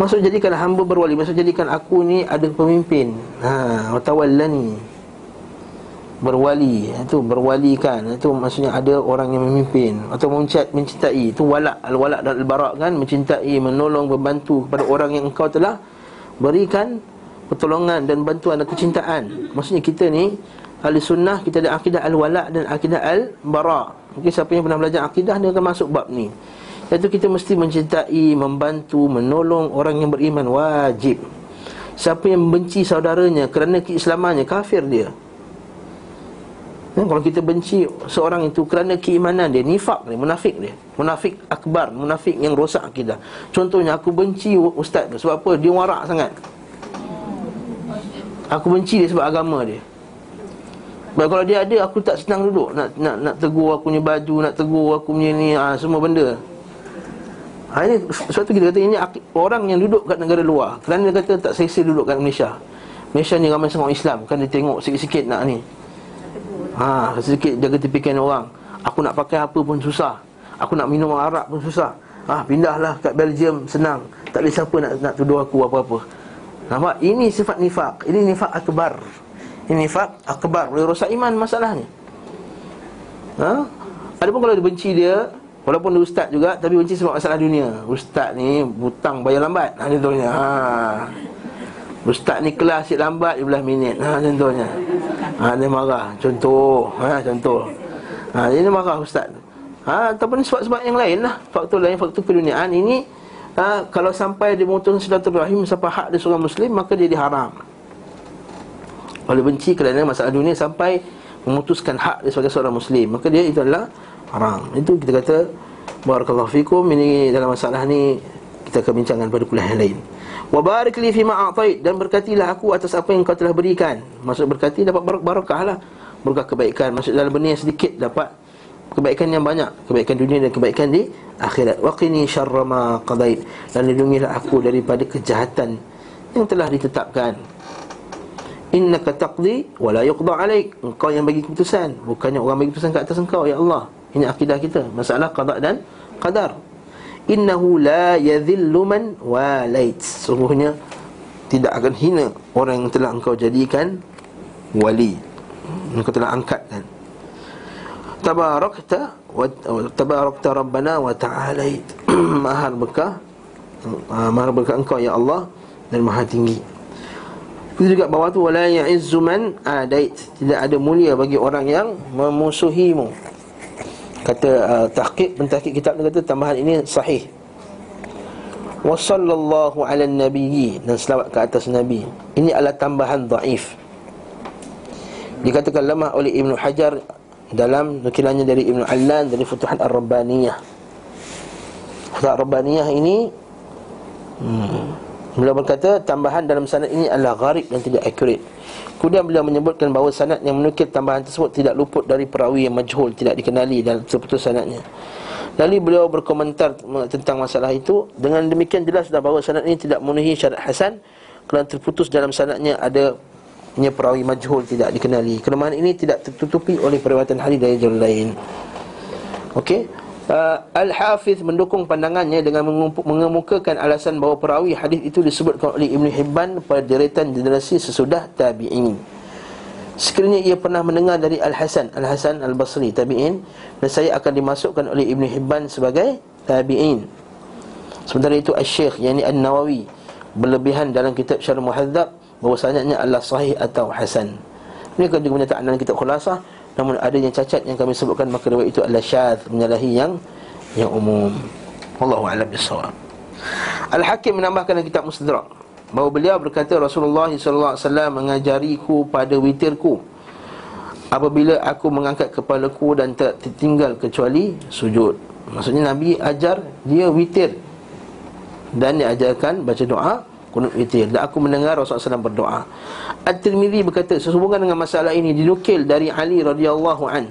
Maksud jadikan hamba berwali Maksud jadikan aku ni ada pemimpin. Ha, Watawallani. Berwali Itu berwalikan. Itu maksudnya ada orang yang memimpin Atau mencintai, mencintai. Itu walak Al-walak dan al-barak kan? Mencintai, menolong, membantu Kepada orang yang engkau telah Berikan pertolongan dan bantuan dan kecintaan. Maksudnya kita ni Ahli sunnah kita ada akidah al-walak dan akidah al-barak Mungkin siapa yang pernah belajar akidah Dia akan masuk bab ni. Iaitu kita mesti mencintai, membantu, menolong Orang yang beriman. Wajib. Siapa yang benci saudaranya Kerana keislamannya, kafir dia ya, Kalau kita benci seorang itu Kerana keimanan dia, nifak dia, munafik dia Munafik akbar, munafik yang rosak akidah Contohnya aku benci ustaz tu Sebab apa? Dia warak sangat Aku benci dia sebab agama dia Baik, kalau dia ada aku tak senang duduk nak nak nak tegur aku punya baju, nak tegur aku punya ni ha, semua benda. Ha, ini sebab tu kita kata ini orang yang duduk kat negara luar. Kerana dia kata tak selesa duduk kat Malaysia. Malaysia ni ramai sangat Islam kan dia tengok sikit-sikit nak ni. Ha, sikit jaga tepikan orang. Aku nak pakai apa pun susah. Aku nak minum arak pun susah. Ha, pindahlah kat Belgium senang. Tak ada siapa nak nak tuduh aku apa-apa. Nampak? Ini sifat nifak. Ini nifak akbar. Ini nifak akbar Boleh rosak iman masalahnya ha? Adapun kalau dia benci dia Walaupun dia ustaz juga Tapi benci sebab masalah dunia Ustaz ni butang bayar lambat ha, Contohnya ha. Ustaz ni kelas si lambat 15 minit. Ha, Contohnya. Ha, Dia marah. Contoh. Ha, Contoh. Ha, Dia marah ustaz. Ha, Ataupun sebab-sebab yang lain lah. Faktor lain, faktor keduniaan. Ini ha, Kalau sampai dia memutuskan silaturahim Sampai hak dia seorang muslim Maka dia diharam oleh benci kerana masalah dunia sampai memutuskan hak dia sebagai seorang muslim maka dia itu adalah haram. Itu kita kata barakallahu fikum. Ini dalam masalah ni kita akan bincangkan pada kuliah yang lain wa barik li fi ma dan berkatilah aku atas apa yang kau telah berikan. Maksud berkati dapat bar- barakah lah. Berkah kebaikan. Maksud dalam benda yang sedikit dapat kebaikan yang banyak. Kebaikan dunia dan kebaikan di akhirat. Waqini syarra ma qadait. Dan lindungilah aku daripada kejahatan yang telah ditetapkan. Innaka taqdi wa la yuqda alaik. Engkau yang bagi keputusan, bukannya orang bagi keputusan kat atas engkau ya Allah. Ini akidah kita, masalah qada dan qadar. Innahu la yadhillu man walait. Sungguhnya tidak akan hina orang yang telah engkau jadikan wali. Engkau telah angkatkan. Tabarakta wa tabarakta rabbana wa ta'alait. Mahar berkah. Mahar berkah engkau ya Allah dan maha tinggi. Itu juga bawah tu wala ya'izzu man adait. Tidak ada mulia bagi orang yang memusuhimu. Kata uh, tahqiq pentahqiq kitab ni kata tambahan ini sahih. Wa sallallahu ala nabiyyi dan selawat ke atas nabi. Ini adalah tambahan dhaif. Dikatakan lemah oleh Ibnu Hajar dalam nukilannya dari Ibnu Allan dari Futuhat Ar-Rabbaniyah. Futuhat Ar-Rabbaniyah ini hmm, Beliau berkata tambahan dalam sanad ini adalah gharib dan tidak accurate. Kemudian beliau menyebutkan bahawa sanad yang menukil tambahan tersebut tidak luput dari perawi yang majhul, tidak dikenali dan terputus sanadnya. Lalu beliau berkomentar tentang masalah itu dengan demikian jelas dah bahawa sanad ini tidak memenuhi syarat hasan kerana terputus dalam sanadnya ada nya perawi majhul tidak dikenali. Kelemahan ini tidak tertutupi oleh periwayatan hadis dari jalur lain. Okey. Uh, Al-Hafiz mendukung pandangannya dengan mengemukakan alasan bahawa perawi hadis itu disebutkan oleh Ibn Hibban pada deretan generasi sesudah tabi'in. Sekiranya ia pernah mendengar dari Al-Hasan, Al-Hasan Al-Basri tabi'in dan saya akan dimasukkan oleh Ibn Hibban sebagai tabi'in. Sementara itu Al-Syekh yakni An-Nawawi berlebihan dalam kitab Syarh Muhadzab bahwasanya adalah sahih atau hasan. Ini juga menyatakan dalam kitab Khulasah namun ada yang cacat yang kami sebutkan maka riwayat itu adalah syadz menyalahi yang yang umum. Wallahu a'lam bissawab. Al-Hakim menambahkan dalam kitab Mustadrak bahawa beliau berkata Rasulullah sallallahu alaihi wasallam mengajariku pada witirku apabila aku mengangkat kepalaku dan tak tertinggal kecuali sujud. Maksudnya Nabi ajar dia witir dan dia ajarkan baca doa kunut witir dan aku mendengar Rasulullah SAW berdoa. At-Tirmizi berkata sesungguhnya dengan masalah ini dinukil dari Ali radhiyallahu an.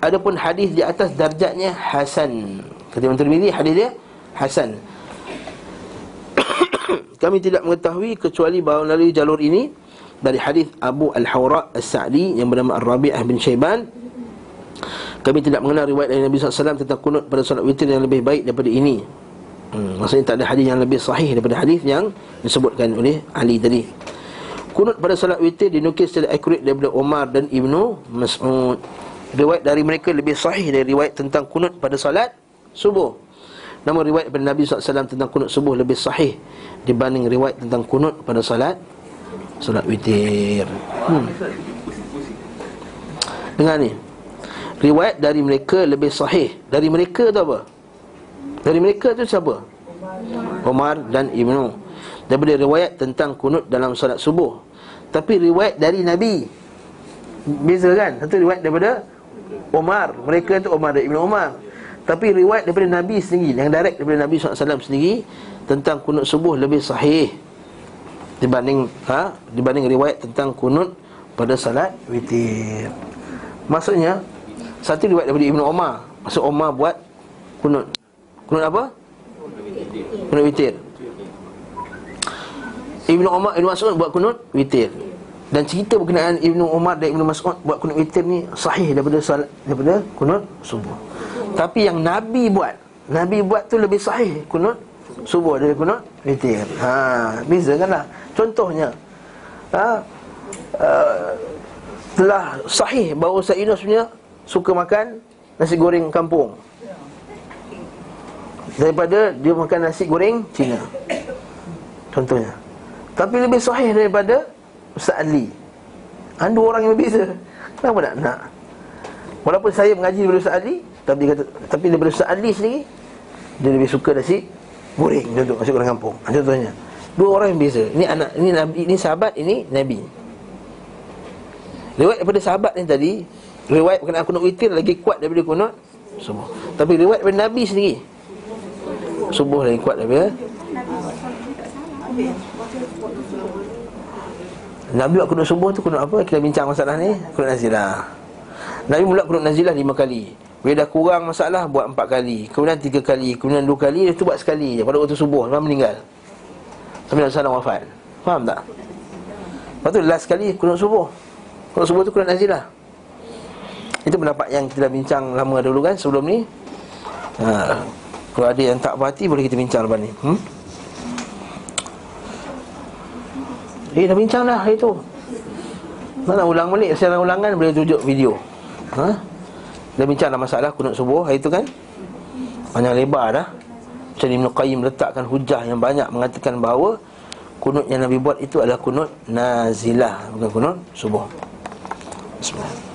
Adapun hadis di atas darjatnya hasan. Kata Imam Tirmizi hadis dia hasan kami tidak mengetahui kecuali bahawa melalui jalur ini dari hadis Abu Al-Hawra As-Sa'di yang bernama Ar-Rabi'ah bin Syaiban kami tidak mengenal riwayat dari Nabi SAW tentang kunut pada solat witir yang lebih baik daripada ini hmm, maksudnya tak ada hadis yang lebih sahih daripada hadis yang disebutkan oleh Ali tadi. Kunut pada solat witir dinukil secara akurat daripada Umar dan Ibnu Mas'ud. Riwayat dari mereka lebih sahih dari riwayat tentang kunut pada solat subuh. Namun riwayat daripada Nabi SAW tentang kunut subuh lebih sahih Dibanding riwayat tentang kunut pada salat Salat witir. Hmm. Dengar ni. Riwayat dari mereka lebih sahih. Dari mereka tu apa? Dari mereka tu siapa? Umar dan Ibnu. Daripada riwayat tentang kunut dalam salat subuh. Tapi riwayat dari Nabi. Beza kan? Satu riwayat daripada Umar Mereka tu Umar dan Ibnu Umar tapi riwayat daripada Nabi sendiri Yang direct daripada Nabi SAW sendiri Tentang kunut subuh lebih sahih Dibanding ha, Dibanding riwayat tentang kunut Pada salat witir. Maksudnya Satu riwayat daripada Ibn Omar. Maksud Omar buat kunut Kunut apa? Kunut witir. Ibn Omar Ibn Mas'ud buat kunut witir. Dan cerita berkenaan Ibn Umar dan Ibn Mas'ud buat kunut witir ni sahih daripada salat daripada kunut subuh. Tapi yang Nabi buat Nabi buat tu lebih sahih Kunut subuh dari kunut witir. Ha, Beza kan lah. Contohnya ha, uh, Telah sahih bahawa Sayyidina sebenarnya Suka makan nasi goreng kampung Daripada dia makan nasi goreng Cina. Contohnya. Tapi lebih sahih daripada Ustaz Ali. Dua orang yang berbeza. Kenapa nak nak? Walaupun saya mengaji daripada Ustaz Ali tapi dia kata Tapi daripada Ustaz Ali sendiri Dia lebih suka nasi goreng. Contoh nasi goreng kampung. Ha, Contohnya. Dua orang yang beza Ini anak ini nabi ini sahabat ini nabi. Riwayat daripada sahabat ni tadi Riwayat berkenaan kunut witir Lagi kuat daripada kunut Subuh Tapi riwayat daripada nabi sendiri Subuh lagi kuat daripada Nabi buat kunut subuh tu kunut apa? Kita bincang masalah ni Kunut nazilah. Nabi mula kunut nazilah lima kali. Bila dah kurang masalah Buat empat kali. Kemudian tiga kali Kemudian dua kali Dia tu buat sekali je. Pada waktu subuh Lepas meninggal. Sambil Nabi SAW wafat. Faham tak? Lepas tu last sekali Kunut subuh. Kunut subuh tu kunut nazilah. Itu pendapat yang kita dah bincang Lama dulu kan Sebelum ni. Ha. Kalau ada yang tak berhati Boleh kita bincang lepas ni. Hmm? Eh dah bincang dah hari tu. Nak ulang balik? Secara ulangan boleh tunjuk video. Ha? Dia bincang dalam masalah kunut subuh hari itu kan. Panjang lebar dah. Macam Ibn Qayyim letakkan hujah yang banyak Mengatakan bahawa Kunut yang Nabi buat itu adalah kunut nazilah Bukan kunut subuh. Bismillah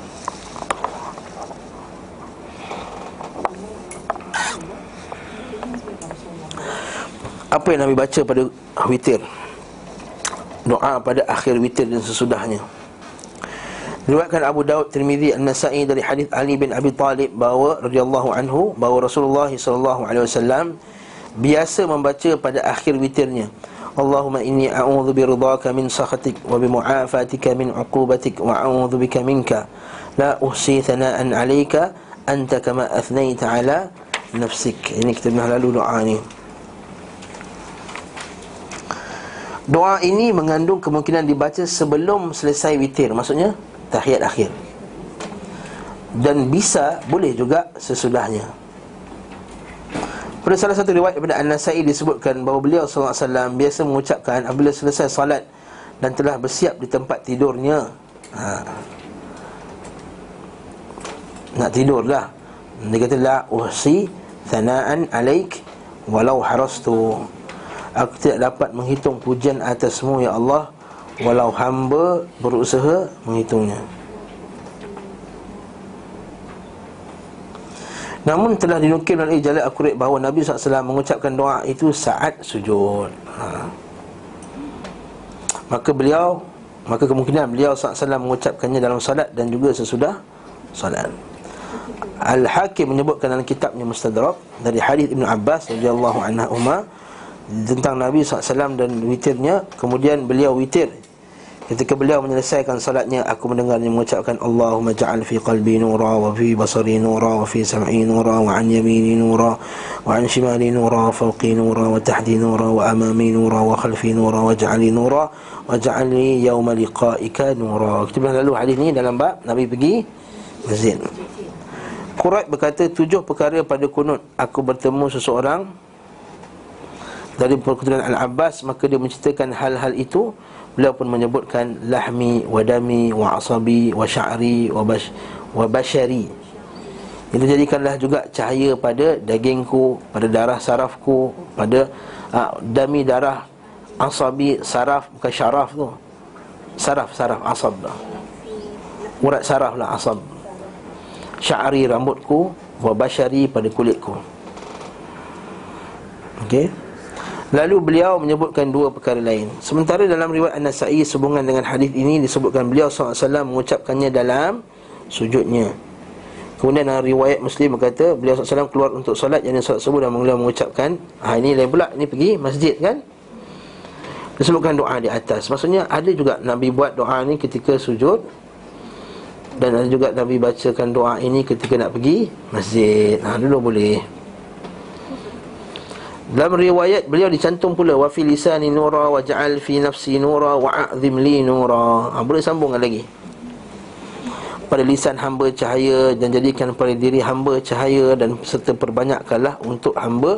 Apa yang Nabi baca pada witir? Doa pada akhir witir dan sesudahnya. Riwayatkan Abu Daud Tirmizi An-Nasa'i dari hadis Ali bin Abi Talib bahawa radhiyallahu anhu bahawa Rasulullah sallallahu alaihi wasallam biasa membaca pada akhir witirnya. Allahumma inni a'udzu biridhaka min sakhatik wa bi mu'afatika min 'uqubatik wa a'udzu bika minka. La uhsi thana'an 'alayka anta kama athnaita 'ala nafsik. Ini kita pernah lalu doa ni Doa ini mengandung kemungkinan dibaca sebelum selesai witir Maksudnya tahiyat akhir dan bisa boleh juga sesudahnya Pada salah satu riwayat daripada An-Nasai disebutkan bahawa beliau wasallam biasa mengucapkan apabila selesai salat dan telah bersiap di tempat tidurnya. Ha. Nak tidur dah. Dia kata la uhsi thanaan alaik walau harastu. Aku tidak dapat menghitung pujian atasmu ya Allah walau hamba berusaha menghitungnya. Namun telah dinukil oleh jalan akurat bahawa Nabi SAW mengucapkan doa itu saat sujud ha. Maka beliau Maka kemungkinan beliau SAW mengucapkannya dalam salat dan juga sesudah salat Al-Hakim menyebutkan dalam kitabnya Mustadrak Dari hadis Ibn Abbas radhiyallahu anhu Tentang Nabi SAW dan witirnya Kemudian beliau witir Ketika beliau menyelesaikan salatnya Aku mendengarnya mengucapkan Allahumma ja'al fi qalbi nura Wa fi basari nura Wa fi sam'i nura Wa an yamini nura Wa an shimali nura Fawqi nura Wa tahdi nura Wa amami nura Wa khalfi nura Wa ja'ali nura Wa ja'alni yawma liqa'ika nura Kita bilang lalu hadis ni dalam bab Nabi pergi masjid Qurat berkata tujuh perkara pada kunut Aku bertemu seseorang Dari perkuturan Al-Abbas Maka dia menceritakan hal-hal itu Beliau pun menyebutkan lahmi wa dami wa asabi wa sya'ri wa bash wa bashari. Itu jadikanlah juga cahaya pada dagingku, pada darah sarafku, pada uh, dami darah asabi saraf bukan syaraf tu. Saraf saraf asab dah. Urat saraf lah asab. Sya'ri rambutku wa bashari pada kulitku. Okey. Lalu beliau menyebutkan dua perkara lain. Sementara dalam riwayat An-Nasai Sehubungan dengan hadis ini disebutkan beliau SAW mengucapkannya dalam sujudnya. Kemudian dalam riwayat Muslim berkata Beliau SAW keluar untuk solat Yang solat subuh dan beliau mengucapkan ha, Ini lain pula, ini pergi masjid kan? Disebutkan doa di atas. Maksudnya ada juga Nabi buat doa ini ketika sujud Dan ada juga Nabi bacakan doa ini ketika nak pergi masjid. Ha, dulu boleh dalam riwayat beliau dicantum pula wa fi lisani nura wa ja'al fi nafsi nura wa a'zim li nura. Ha, boleh sambung lagi. Pada lisan hamba cahaya dan jadikan pada diri hamba cahaya dan serta perbanyakkanlah untuk hamba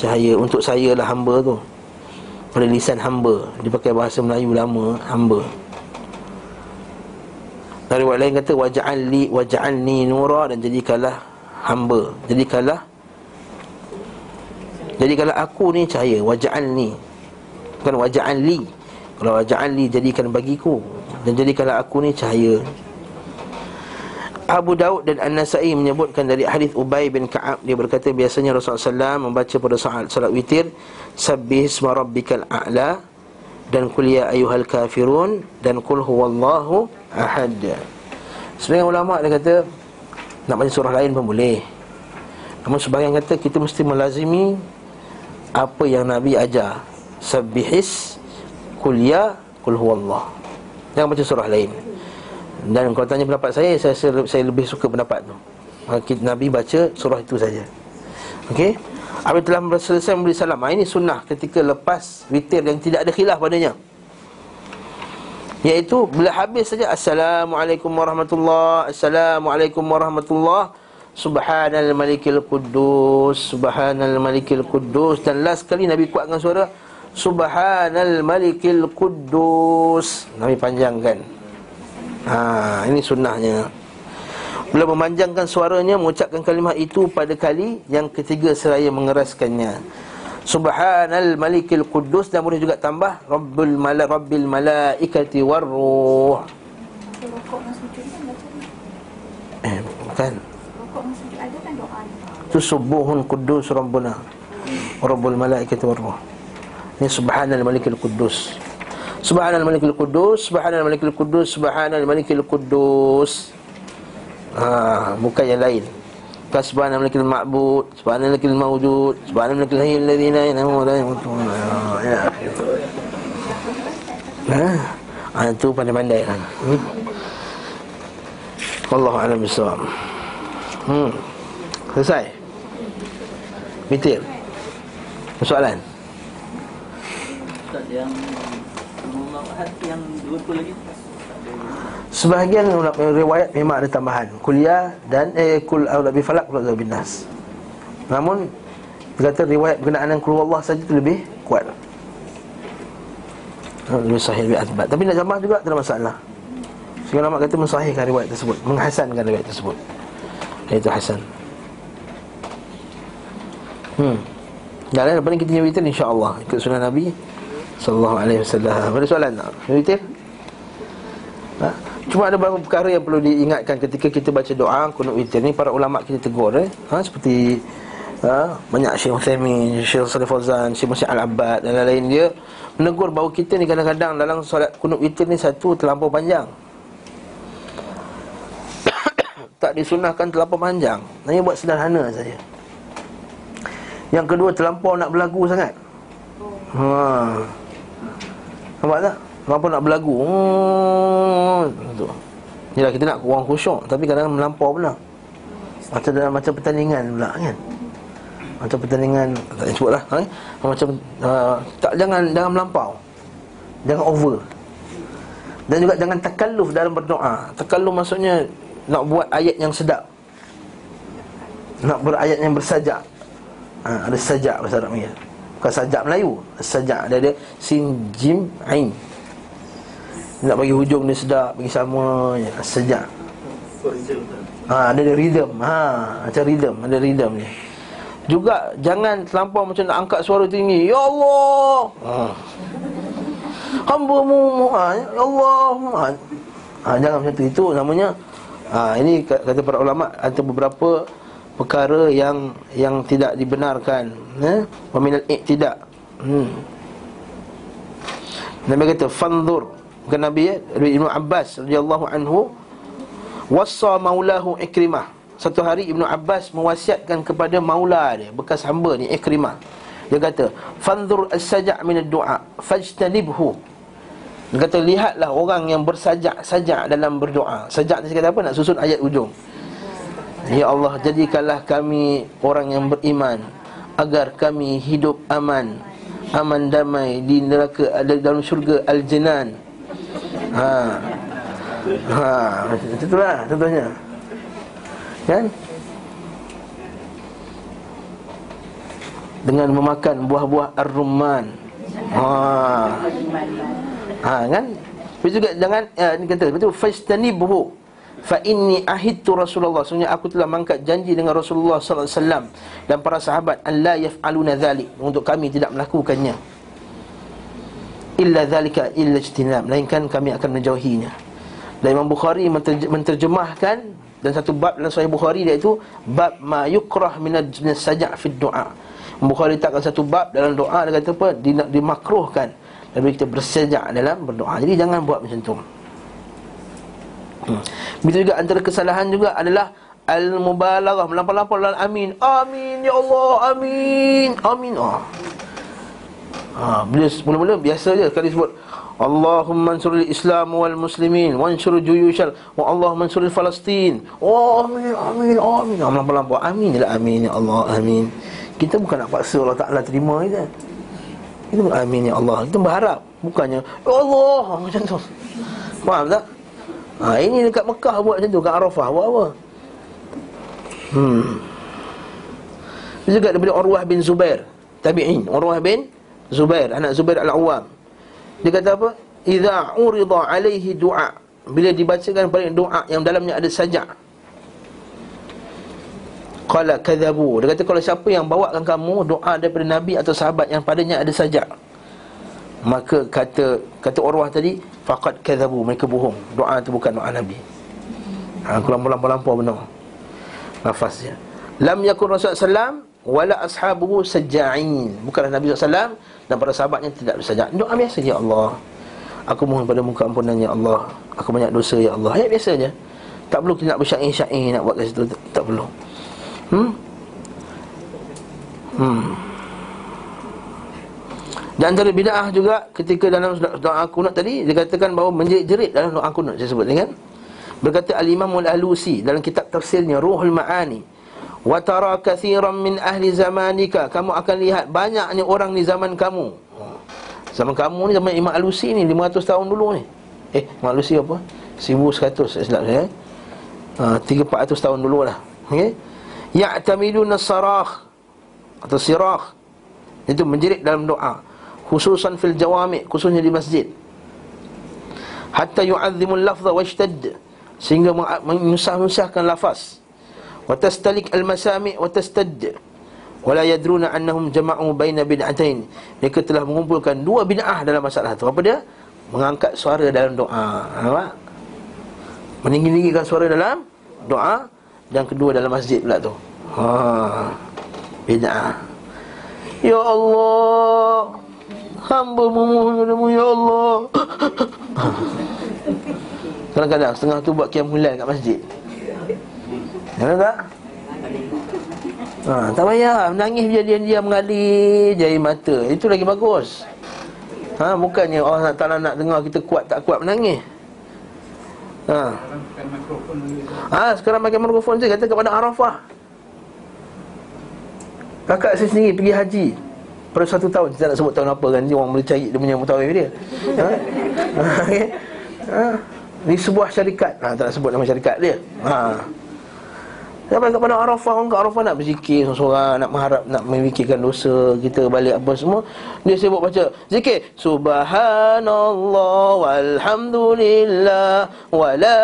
cahaya untuk saya lah hamba tu. Pada lisan hamba dipakai bahasa Melayu lama hamba. Dari riwayat lain kata waja'al li waja'alni nura dan jadikanlah hamba. Jadikanlah jadi kalau aku ni cahaya Waja'al ni. Bukan waja'al li. Kalau waja'al li jadikan bagiku. Dan jadikanlah aku ni cahaya. Abu Daud dan An-Nasai menyebutkan dari hadis Ubay bin Ka'ab. Dia berkata biasanya Rasulullah SAW membaca pada saat salat witir Sabbih isma rabbikal a'la Dan kuliah ayuhal kafirun Dan kul huwallahu ahad. Sebenarnya ulama' dia kata Nak baca surah lain pun boleh. Namun sebagian kata kita mesti melazimi apa yang Nabi ajar. Sabihis Kulia Kul huwallah. Jangan baca surah lain. Dan kalau tanya pendapat saya Saya, saya, lebih suka pendapat tu. Nabi baca surah itu saja. Okey? Apabila telah selesai memberi salam. Ini sunnah ketika lepas Witir yang tidak ada khilaf padanya. Iaitu bila habis saja Assalamualaikum warahmatullahi Assalamualaikum warahmatullahi Subhanal Malikil Quddus Subhanal Malikil Quddus. Dan last kali Nabi kuatkan suara Subhanal Malikil Quddus. Nabi panjangkan. Ha, Ini sunnahnya. Bila memanjangkan suaranya Mengucapkan kalimah itu pada kali Yang ketiga seraya mengeraskannya. Subhanal Malikil Quddus. Dan boleh juga tambah Rabbul Mala Rabbil Malaikati Warruh Eh, bukan itu subuhun kudus rabbuna rabbul malaikati warruh ini subhanal malikil kudus subhanal malikil kudus subhanal malikil kudus subhanal malikil kudus ha bukan yang lain Subhanal malikil ma'bud Subhanal malikil mawjud Subhanal malikil hayy alladhi la ilaha illa huwa ya Ha? Ha, itu pandai-pandai kan. Hmm? Allah alam. Hmm. Selesai. Witir Soalan yang yang lagi? Sebahagian riwayat memang ada tambahan. Kuliah dan eh kul aula bi falak kul bin nas. Namun Dia kata riwayat berkenaan dengan keluar Allah saja lebih kuat. Ha, Lebih sahih, lebih asbat Tapi nak jamaah juga tak ada masalah. Sehingga nama kata mensahihkan riwayat tersebut Menghasankan riwayat tersebut. Itu Hasan Hmm Dan lepas ni kita nyawitir insyaAllah Ikut sunnah Nabi Sallallahu alaihi wasallam Ada soalan tak? Nyawitir? Ha? Cuma ada beberapa perkara yang perlu diingatkan ketika kita baca doa kunut witir ni para ulama kita tegur eh ha? seperti ha? banyak Syekh Uthaymin, Syekh Salih Fauzan, Syekh Musa Al-Abbad dan lain-lain dia menegur bahawa kita ni kadang-kadang dalam solat kunut witir ni satu terlampau panjang. tak disunahkan terlampau panjang. Hanya buat sederhana saja. Yang kedua terlampau nak berlagu sangat. Ha. Nampak tak? Terlampau nak berlagu hmm. Yalah kita nak kurang khusyuk Tapi kadang-kadang melampau pula Macam dalam macam pertandingan pula kan Macam pertandingan Tak sebut lah eh? Macam uh, tak, Jangan jangan melampau Jangan over Dan juga jangan takalluf dalam berdoa Takalluf maksudnya Nak buat ayat yang sedap Nak berayat yang bersajak ha, Ada sajak bahasa Arab ni Bukan sajak Melayu Sajak Dia ada Sin Jim Ain. Nak bagi hujung dia sedap Bagi sama ya, Sejak ha, Ada rhythm. Ha, Macam rhythm Ada rhythm ni Juga Jangan terlampau macam nak angkat suara tinggi. Ya Allah! Ha. Hamba mu ha, Ya Allah! Ha. ha. Jangan macam tu. Itu namanya ha, Ini kata para ulama Ada beberapa Perkara yang Yang tidak dibenarkan eh? Waminal tidak hmm. Nabi kata Fandur bukan Nabi ya? Ibnu Abbas radhiyallahu anhu wassa maulahu Ikrimah. Satu hari Ibnu Abbas mewasiatkan kepada maula dia bekas hamba ni Ikrimah. Dia kata fanzur as-saja' min ad-du'a fajtanibhu. Dia kata lihatlah orang yang bersajak-sajak dalam berdoa. Sajak ni kata apa? Nak susun ayat ujung Ya Allah jadikanlah kami orang yang beriman agar kami hidup aman aman damai di neraka ada dalam syurga al-jinan Ha. Ha, itulah contohnya. Kan? Dengan memakan buah-buah ar-rumman. Ha. Ha kan? Tapi juga jangan ya, ini kata betul fastanibuhu fa inni ahidtu Rasulullah. Sebenarnya aku telah mangkat janji dengan Rasulullah sallallahu alaihi wasallam dan para sahabat an la yaf'aluna dhalik. Untuk kami tidak melakukannya. Illa zalika illa ijtinab. Melainkan kami akan menjauhinya. Dan Imam Bukhari menterjemahkan dan satu bab dalam sahih Bukhari iaitu bab ma yukrah min as-saja' fi du'a. Bukhari takkan satu bab dalam doa dia kata apa? Dimakruhkan. Nabi kita bersejak dalam berdoa jadi jangan buat macam tu hmm. Begitu juga antara kesalahan juga adalah Al-mubalaghah Melampau-lampau dalam amin Amin ya Allah Amin Amin oh. Ha, bila mula-mula biasa je sekali sebut Allahumma ansuril Islam wal muslimin wansur juyushal wa Allah mansuril Palestin. Oh amin amin amin. Amin lampu amin je lah amin ya Allah amin. Kita bukan nak paksa Allah Taala terima je. Kita amin ya Allah. Kita berharap bukannya ya Allah macam tu. Faham tak? Ha, ini dekat Mekah buat macam tu kat Arafah buat apa? Hmm. Juga daripada Urwah bin Zubair Tabi'in. Urwah bin Zubair anak Zubair Al-Awwam. Dia kata apa? Idza urida alaihi du'a. Bila dibacakan pada doa yang dalamnya ada sajak. Qala kadzabu dia kata kalau siapa yang bawakan kamu doa daripada nabi atau sahabat yang padanya ada sajak maka kata kata Urwah tadi faqad kadzabu. Mereka bohong. Doa itu bukan doa nabi. Ha lampau-lampau benar nafasnya. Lam yakun rasul sallam wala ashabuhu sajja'in. Bukanlah nabi sallallahu dan para sahabatnya tidak bersajak Doa biasa Ya Allah Aku mohon pada muka ampunan Ya Allah. Aku banyak dosa Ya Allah. Ayat biasa je Tak perlu kita nak bersyair-syair Nak buat kat situ Tak, tak perlu. Hmm? Hmm dan antara bid'ah juga ketika dalam doa kunut tadi dikatakan bahawa menjerit-jerit dalam doa kunut saya sebut kan berkata al-Imam al-Alusi dalam kitab tafsirnya Ruhul Maani Wa tara kathiran min ahli zamanika. Kamu akan lihat banyaknya orang di zaman kamu. Zaman kamu ni zaman Imam Alusi ni 500 tahun dulu ni. Eh, Imam Alusi apa? 1100 saya silap saya ha, 300-400 tahun dulu lah. Okay? Ya'tamiduna sarah atau sirah. Itu menjerit dalam doa khususan fil jawami khususnya di masjid. Hatta yu'azzimul lafza washtadd sehingga menyusah-nyusahkan lafaz. Wa tastalik al masami wa tastadd wala yadruna annahum jama'u baina bid'atain mereka telah mengumpulkan dua bid'ah dalam masalah itu apa dia? Mengangkat suara dalam doa. Nampak? Meninggi-tinggikan suara dalam doa. Dan kedua dalam masjid pula tu. Ha. Bid'ah. Ya Allah Hamba memohon kepadamu Ya Allah. Kadang-kadang setengah tu buat kiam mulai kat masjid. Kenapa tak? Ha, tak payah. Menangis dia dia mengalir Jari mata. Itu lagi bagus. Ha, Bukannya Allah oh, Ta'ala nak dengar kita kuat tak kuat menangis. Ha. Ha, sekarang pakai mikrofon saya kata kepada Arafah. Kakak saya sendiri pergi haji pada satu tahun Saya nak sebut tahun apa kan Dia orang boleh cari dia punya mutawif dia ha? ha? okay? ha? Ini sebuah syarikat ha, Tak nak sebut nama syarikat dia ha. Sampai kepada Arafah Orang kat Arafah nak berzikir Seorang-seorang nak mengharap Nak memikirkan dosa Kita balik apa semua Dia sibuk baca Zikir Subhanallah Walhamdulillah Wala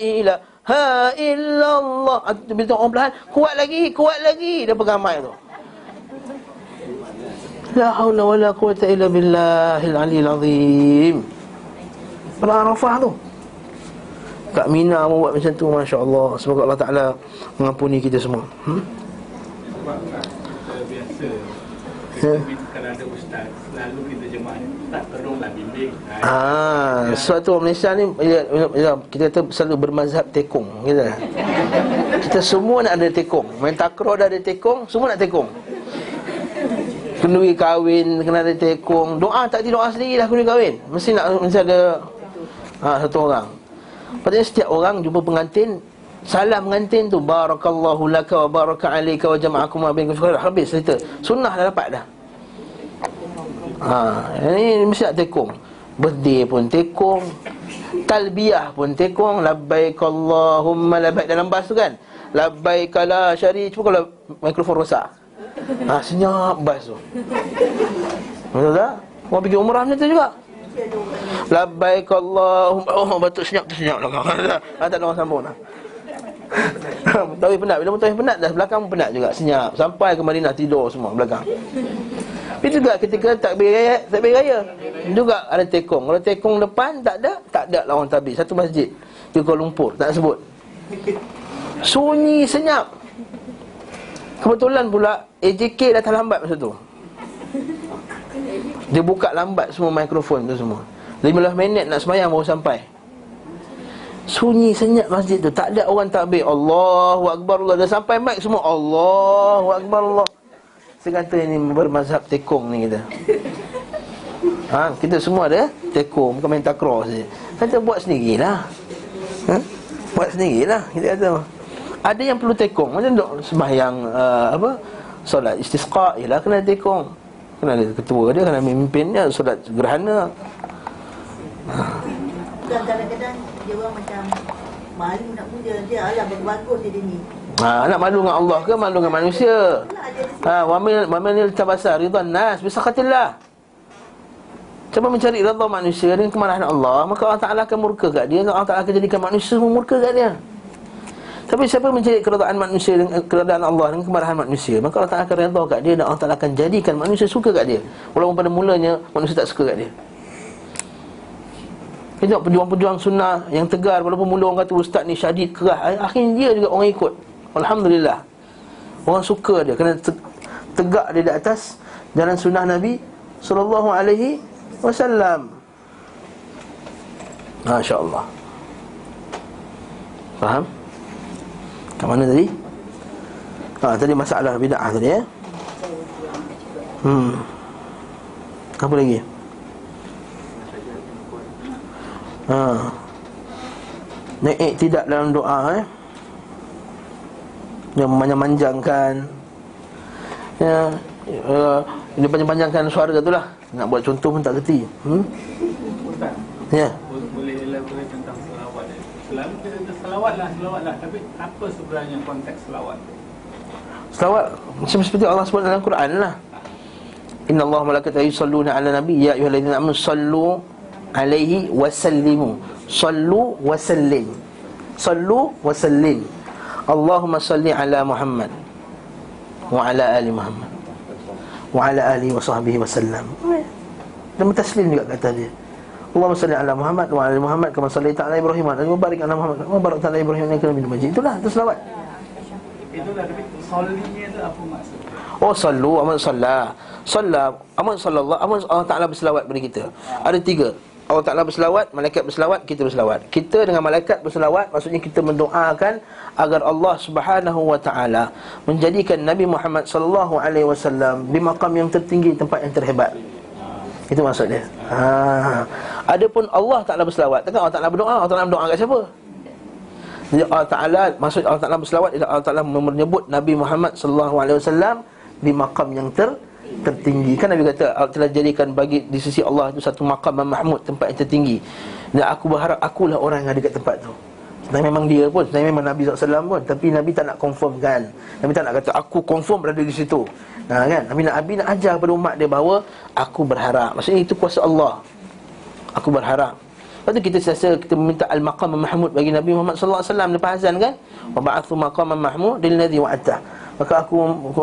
ilaha illallah Bila orang perlahan Kuat lagi Kuat lagi Dia pegang mic tu La haula wa la quwata illa billahil aliyil azim Pada Arafah tu Kak Mina pun buat macam tu Masya Allah Semoga Allah Ta'ala Mengampuni kita semua hmm? Biasa ya. Kalau ada ustaz Selalu kita jemaah Ustaz tolonglah bimbing Ah, suatu orang Malaysia ni ya, ya, kita kata selalu bermazhab tekong kita. kita semua nak ada tekong. Main takraw dah ada tekong, semua nak tekong. Kenduri kahwin Kena ada tekong. Doa tak doa sendiri lah kenduri kahwin. Mesti nak Mesti ada ha, Satu orang. Padahal setiap orang jumpa pengantin Salam pengantin tu Barakallahu laka wa baraka alika wa jama'akum wa Habis cerita. Sunnah dah dapat dah. Ha, Ini mesti nak tekong. Birthday pun tekong. Talbiyah pun tekong. Labbaik Allahumma labbaik Dalam bas tu kan. Labbaik la syari Cuba kalau mikrofon rosak Ha, senyap bas tu. Betul tak? Orang pergi umrah macam tu juga. Labbaik Allahumma Oh batuk senyap tu senyap lah ha, Tak ada orang sambung lah Mutawif penat. Bila mutawif penat dah belakang penat juga. Senyap. Sampai ke Madinah tidur semua belakang. Tapi juga ketika takbir raya Takbir raya. Juga ada tekong. Kalau tekong depan tak ada Tak ada lah orang tabir. Satu masjid. Di Kuala Lumpur Tak sebut. Sunyi senyap Kebetulan pula AJK datang lambat masa tu. Dia buka lambat semua mikrofon tu semua. 15 minit nak semayang baru sampai. Sunyi senyap masjid tu. Tak ada orang takbir Allahu Akbar Allah. Dah sampai mic semua. Allahu Akbar Allah. Saya kata ini bermazhab tekong ni kita. Ha, Kita semua ada tekong. Bukan main takraw saja. Kata buat sendirilah. Ha? Buat sendirilah Kita kata ada yang perlu tekong. Macam dok sembahyang uh, Apa? Solat istisqa Ialah kena tekong. Kena ada ketua dia Kena memimpinnya Solat gerhana. Dan kadang-kadang Dia orang macam Malu nak puja. Dia alah bagus dia ni. Ha, nak malu dengan Allah ke? Malu dengan manusia? Ha, wa min wa min tabasa ridwan nas bi sakhatillah. Cuba mencari redha manusia dengan kemarahan Allah, maka Allah Taala akan murka kat dia, Allah Taala akan jadikan manusia murka kat dia. Tapi siapa mencari keredaan manusia dengan keredaan Allah dan kemarahan manusia, maka Allah Taala akan redha kat dia dan Allah Taala akan jadikan manusia suka kat dia. Walaupun pada mulanya manusia tak suka kat dia. Kita pejuang-pejuang sunnah yang tegar walaupun mula orang kata ustaz ni syadid keras, akhirnya dia juga orang ikut. Alhamdulillah. Orang suka dia kerana tegak dia di atas jalan sunnah Nabi sallallahu alaihi wasallam. Masya-Allah. Faham? Kat mana tadi? Ha, tadi masalah bid'ah tadi ya. Hmm. Apa lagi? Ha. Naik tidak dalam doa eh. Yang memanjang-manjangkan Ya uh, Ini panjang-panjangkan suara tu lah Nak buat contoh pun tak kerti hmm? Ya Boleh elaborate tentang selawat Selalu kita kata selawat lah, selawat lah. Tapi apa sebenarnya konteks selawat? Selawat macam seperti Allah sebut dalam Quran lah. Inna Allah malaikatahu yusalluna ala nabi. Ya ayyuhalladzina amanu sallu alaihi wasallimu. Sallu wasallim. Sallu wasallim. Allahumma salli ala Muhammad wa ala ali Muhammad wa ala alihi wa sahbihi wasallam dan bertaslim juga kata dia Allahumma salli ala Muhammad wa ala Muhammad kama sallaita ala Ibrahim wa ala barik ala Muhammad wa barik ala Ibrahim innaka Hamidum Majid itulah itu selawat Itulah tapi solinya tu apa maksud? Oh sallu aman salla Salla aman sallallah aman Allah Taala berselawat pada kita. Ada tiga. Allah Taala berselawat, malaikat berselawat, kita berselawat. Kita dengan malaikat berselawat maksudnya kita mendoakan agar Allah Subhanahu wa taala menjadikan Nabi Muhammad sallallahu alaihi wasallam di makam yang tertinggi, tempat yang terhebat. Itu maksud dia. Ha. Adapun Allah Taala berselawat, takkan Allah Taala berdoa, Allah Taala berdoa kat siapa? Jadi Allah Taala maksud Allah Taala berselawat ialah Allah Taala menyebut Nabi Muhammad sallallahu alaihi wasallam di makam yang ter tertinggi. Kan Nabi kata Allah telah jadikan bagi di sisi Allah itu satu makam yang mahmud, tempat yang tertinggi. Dan aku berharap akulah orang yang ada kat tempat tu. Sebenarnya memang dia pun, sebenarnya memang Nabi SAW pun Tapi Nabi tak nak confirmkan Nabi tak nak kata, aku confirm berada di situ Nah kan, Nabi nak, Nabi nak ajar kepada umat dia bahawa Aku berharap, maksudnya itu kuasa Allah Aku berharap Lepas tu kita sesa kita minta al-maqam mahmud bagi Nabi Muhammad sallallahu alaihi wasallam lepas azan kan? Wa ba'athu maqaman mahmud lil ladzi wa'ata. Maka aku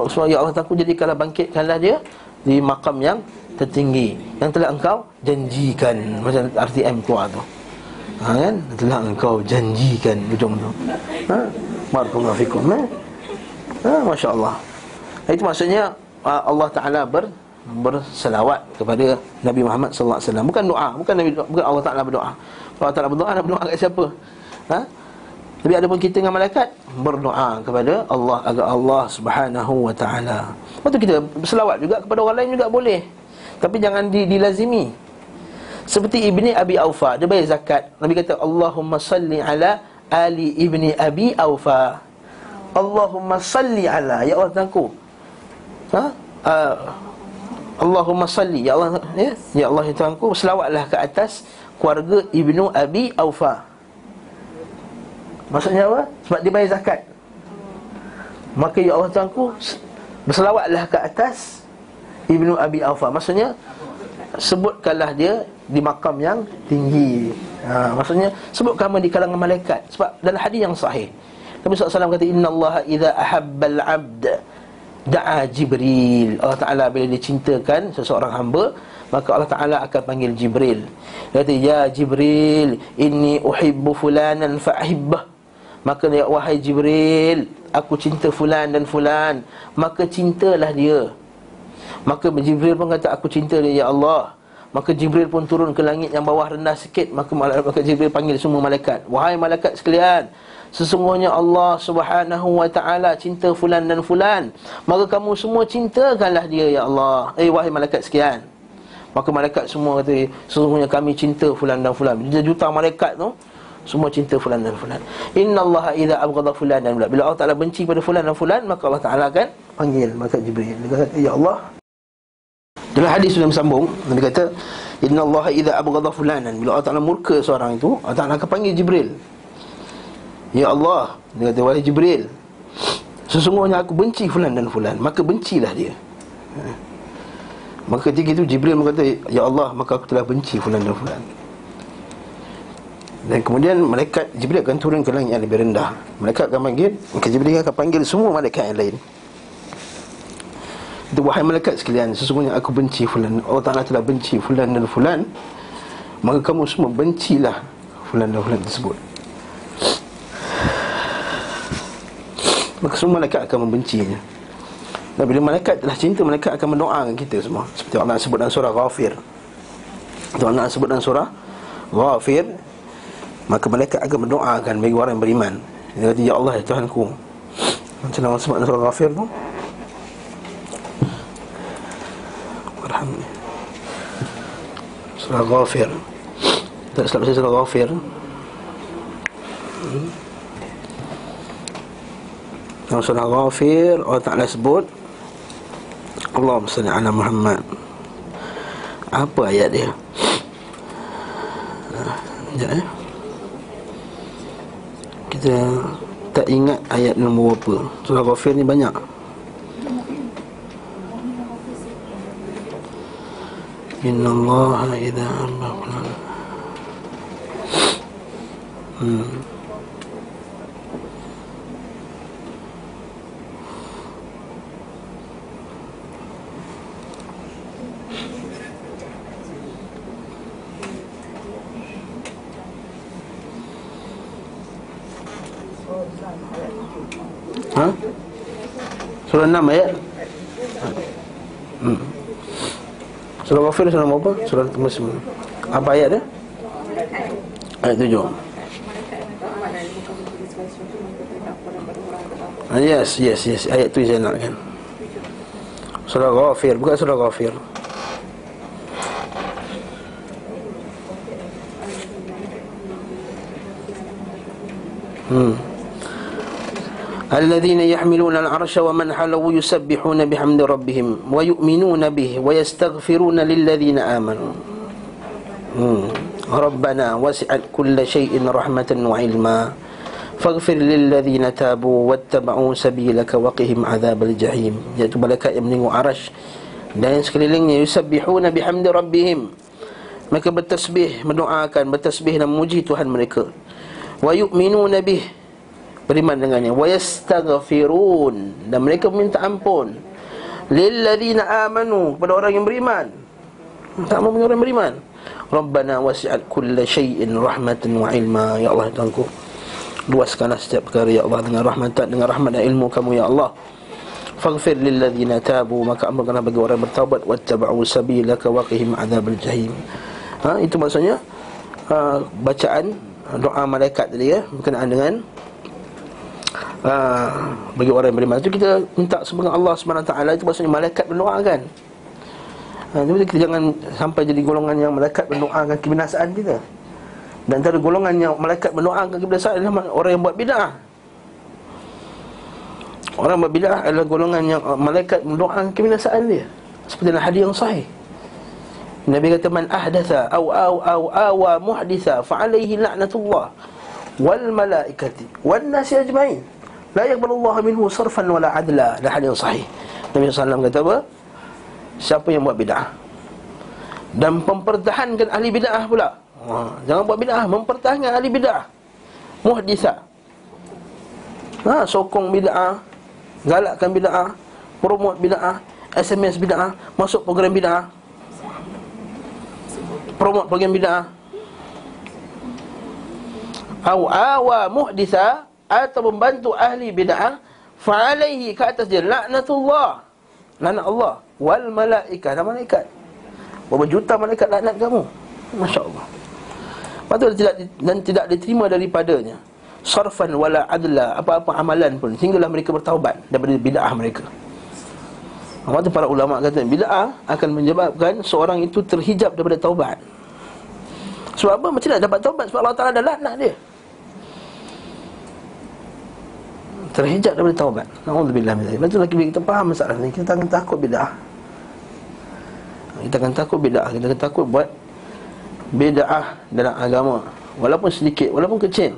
supaya ya Allah aku jadikanlah bangkitkanlah dia di makam yang tertinggi yang telah engkau janjikan macam RTM keluar tu. Ha kan? Telah engkau janjikan ujung tu. Ha? Barakallahu fikum. Ha? ha masya-Allah. Itu maksudnya Allah Taala ber berselawat kepada Nabi Muhammad sallallahu alaihi wasallam. Bukan doa, bukan Nabi bukan Allah Taala berdoa. Allah Taala berdoa, nak berdoa kat siapa? Ha? Tapi ada pun kita dengan malaikat berdoa kepada Allah agar Allah Subhanahu wa taala. Lepas tu kita berselawat juga kepada orang lain juga boleh. Tapi jangan di, dilazimi. Seperti Ibni Abi Aufa, dia bayar zakat. Nabi kata Allahumma salli ala ali Ibni Abi Aufa. Allahumma salli ala ya Allah Tuhanku. Ha? Uh, Allahumma salli ya Allah ya, ya Allah ya Tuhanku selawatlah ke atas keluarga Ibnu Abi Aufa. Maksudnya apa? Sebab dia bayar zakat. Maka ya Allah Tuhanku berselawatlah ke atas Ibnu Abi Aufa. Maksudnya sebutkanlah dia di makam yang tinggi. Ha, maksudnya sebutkan di kalangan malaikat. Sebab dalam hadis yang sahih Nabi SAW kata Inna Allah idha ahabbal abd Da'a Jibril. Allah Ta'ala bila dia cintakan seseorang hamba Maka Allah Ta'ala akan panggil Jibril. Dia kata Ya Jibril Inni uhibbu fulanan fa'ahibbah Maka dia wahai Jibril Aku cinta fulan dan fulan. Maka cintalah dia. Maka Jibril pun kata aku cinta dia Ya Allah. Maka Jibril pun turun ke langit yang bawah rendah sikit. Maka, maka Jibril panggil semua malaikat. Wahai malaikat sekalian Sesungguhnya Allah subhanahu wa ta'ala cinta fulan dan fulan. Maka kamu semua cintakanlah dia ya Allah. Eh wahai malaikat sekian. Maka malaikat semua kata Sesungguhnya kami cinta fulan dan fulan. Juta malaikat tu Semua cinta fulan dan fulan. Inna Allah idha abgada fulan dan fulan. Bila Allah Ta'ala benci pada fulan dan fulan Maka Allah Ta'ala akan panggil malaikat Jibril. Dia kata ya Allah. Dalam hadis sudah sambung Nabi kata Inna Allah idha abgada fulanan. Bila Allah Ta'ala murka seorang itu Allah Ta'ala akan panggil Jibril Ya Allah Dia kata wahai Jibril Sesungguhnya aku benci fulan dan fulan. Maka bencilah dia. Maka ketika itu Jibril berkata Ya Allah maka aku telah benci fulan dan fulan. Dan kemudian malaikat Jibril akan turun ke langit yang lebih rendah. Malaikat akan panggil Maka Jibril akan panggil semua malaikat yang lain. Itu wahai malaikat sekalian Sesungguhnya aku benci fulan. Allah Ta'ala telah benci fulan dan fulan. Maka kamu semua bencilah Fulan dan fulan tersebut Maka semua malaikat akan membencinya. Dan bila malaikat telah cinta Malaikat akan mendoakan kita semua. Seperti Allah sebut dalam surah Ghafir. Itu Allah sebut dalam surah Ghafir Maka malaikat akan mendoakan bagi orang yang beriman. Dia kata Ya Allah ya Tuhanku. Macam Allah sebut dalam surah Ghafir tu? Surah Ghafir. Tak silap saya surah Ghafir. Hmm. Yang sudah ghafir Allah Ta'ala sebut. Allah SWT ala Muhammad. Apa ayat dia? Ah, sekejap ya Kita tak ingat ayat nombor berapa. Surah Ghafir ni banyak. Inna Allah Ida Allah Hmm. Surah 6 ayat? Hmm. Surah Ghafir surah apa? Surah Muslim Apa ayat dia? Ayat 7 ah, Yes, yes, yes. Ayat tu saya nak kan Surah Ghafir, bukan surah Ghafir. Hmm الذين يحملون العرش ومن حوله يسبحون بحمد ربهم ويؤمنون به ويستغفرون للذين آمنوا ربنا وسعت كل شيء رحمة وعلما فاغفر للذين تابوا واتبعوا سبيلك وقهم عذاب الجحيم iaitu malaikat yang menengok arash dan yang sekelilingnya yusabbihuna bihamdi rabbihim mereka bertasbih mendoakan bertasbih dan memuji Tuhan mereka wa yu'minuna bih beriman dengannya. Wa yastaghfirun dan mereka meminta ampun. Lilladzina amanu. Kepada orang yang beriman. Tak mau orang yang beriman. Rabbana wasi'at kulla syai'in rahmatan wa ilma. Ya Allah Tuhanku. Luaskanlah setiap perkara ya Allah. Dengan rahmat dengan rahmat dan ilmu kamu ya Allah. Faghfir lilladzina tabu. Maka ampunkanlah bagi orang bertaubat. Wattaba'u sabilaka waqihim adzabal jahim. Ha itu maksudnya uh, bacaan doa malaikat tadi ya. Berkenaan dengan uh, bagi orang yang beriman. Itu kita minta semoga Allah SWT itu maksudnya malaikat mendoakan. Jadi kita jangan sampai jadi golongan yang malaikat mendoakan kebinasaan kita. Dan antara golongan yang malaikat mendoakan kebinasaan adalah orang yang buat bid'ah. Orang buat bid'ah adalah golongan yang uh, malaikat mendoakan kebinasaan dia. Seperti dalam hadis yang sahih. Nabi kata man ahdatha aw aw aw awa muhditha fa alaihi la'natullah wal malaikati wan nasi ajmain La yakbalullahu minhu sarfan wala adla. Dah hadis sahih. Nabi SAW kata apa? Siapa yang buat bid'ah? Dan mempertahankan ahli bid'ah pula. Ha, Jangan buat bid'ah Mempertahankan ahli bid'ah. Muhdisa ha, Sokong bid'ah Galakkan bid'ah Promote bid'ah SMS bid'ah Masuk program bid'ah. Promote program bid'ah. Aw awa muhdisa atau membantu ahli bid'ah fa alaihi ke atas dia laknatullah. Laknat Allah. Wal malaikah dan malaikat. Berapa juta malaikat laknat kamu? masya-Allah. Patut tidak dan tidak diterima daripadanya. Sarfan wala adla apa-apa amalan pun. Sehinggalah mereka bertaubat daripada bid'ah mereka. Maka para ulama kata bid'ah akan menyebabkan seorang itu terhijab daripada taubat. Sebab apa? Macam nak dapat taubat? Sebab Allah Taala dah laknat dia. Terhijab daripada taubat. Nauzubillah min dzalik. Betul lagi kita faham masalah ni, kita akan takut bidah. Kita akan takut bidah, kita akan takut buat bidah dalam agama walaupun sedikit, walaupun kecil.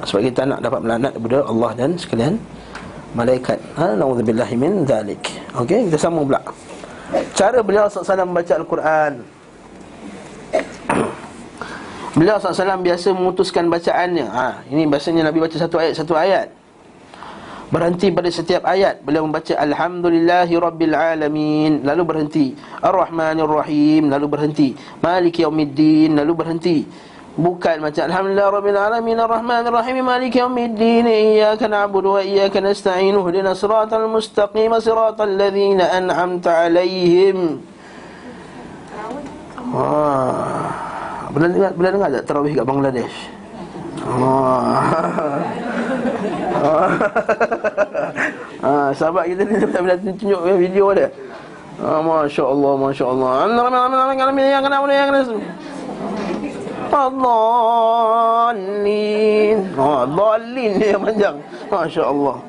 Sebab kita nak dapat melaknat daripada Allah dan sekalian malaikat. Ha, nauzubillah min dzalik. Okey, kita sambung pula. Cara beliau sallallahu membaca Al-Quran. Beliau SAW biasa memutuskan bacaannya. Ha, Ini bahasanya Nabi baca satu ayat Satu ayat. Berhenti pada setiap ayat. Beliau membaca Alhamdulillahi Rabbil Alamin. Lalu berhenti. Ar-Rahmanir Rahim Lalu berhenti. Malik Yawmiddin Lalu berhenti. Bukan macam Alhamdulillah Rabbil Alamin. Ar-Rahmanir Rahim Malik Yawmiddin Iyaka na'budu wa iyaka nasta'in. Uhdina siratal mustaqim. Siratal ladhina an'amta alaihim Wah Pernah dengar, pernah dengar tak terawih kat Bangladesh? Oh. ah, sahabat kita ni bila tunjuk video dia. Ah, Masya Allah, Masya Allah. Adhalin Oh, adhalin dia panjang Masya Allah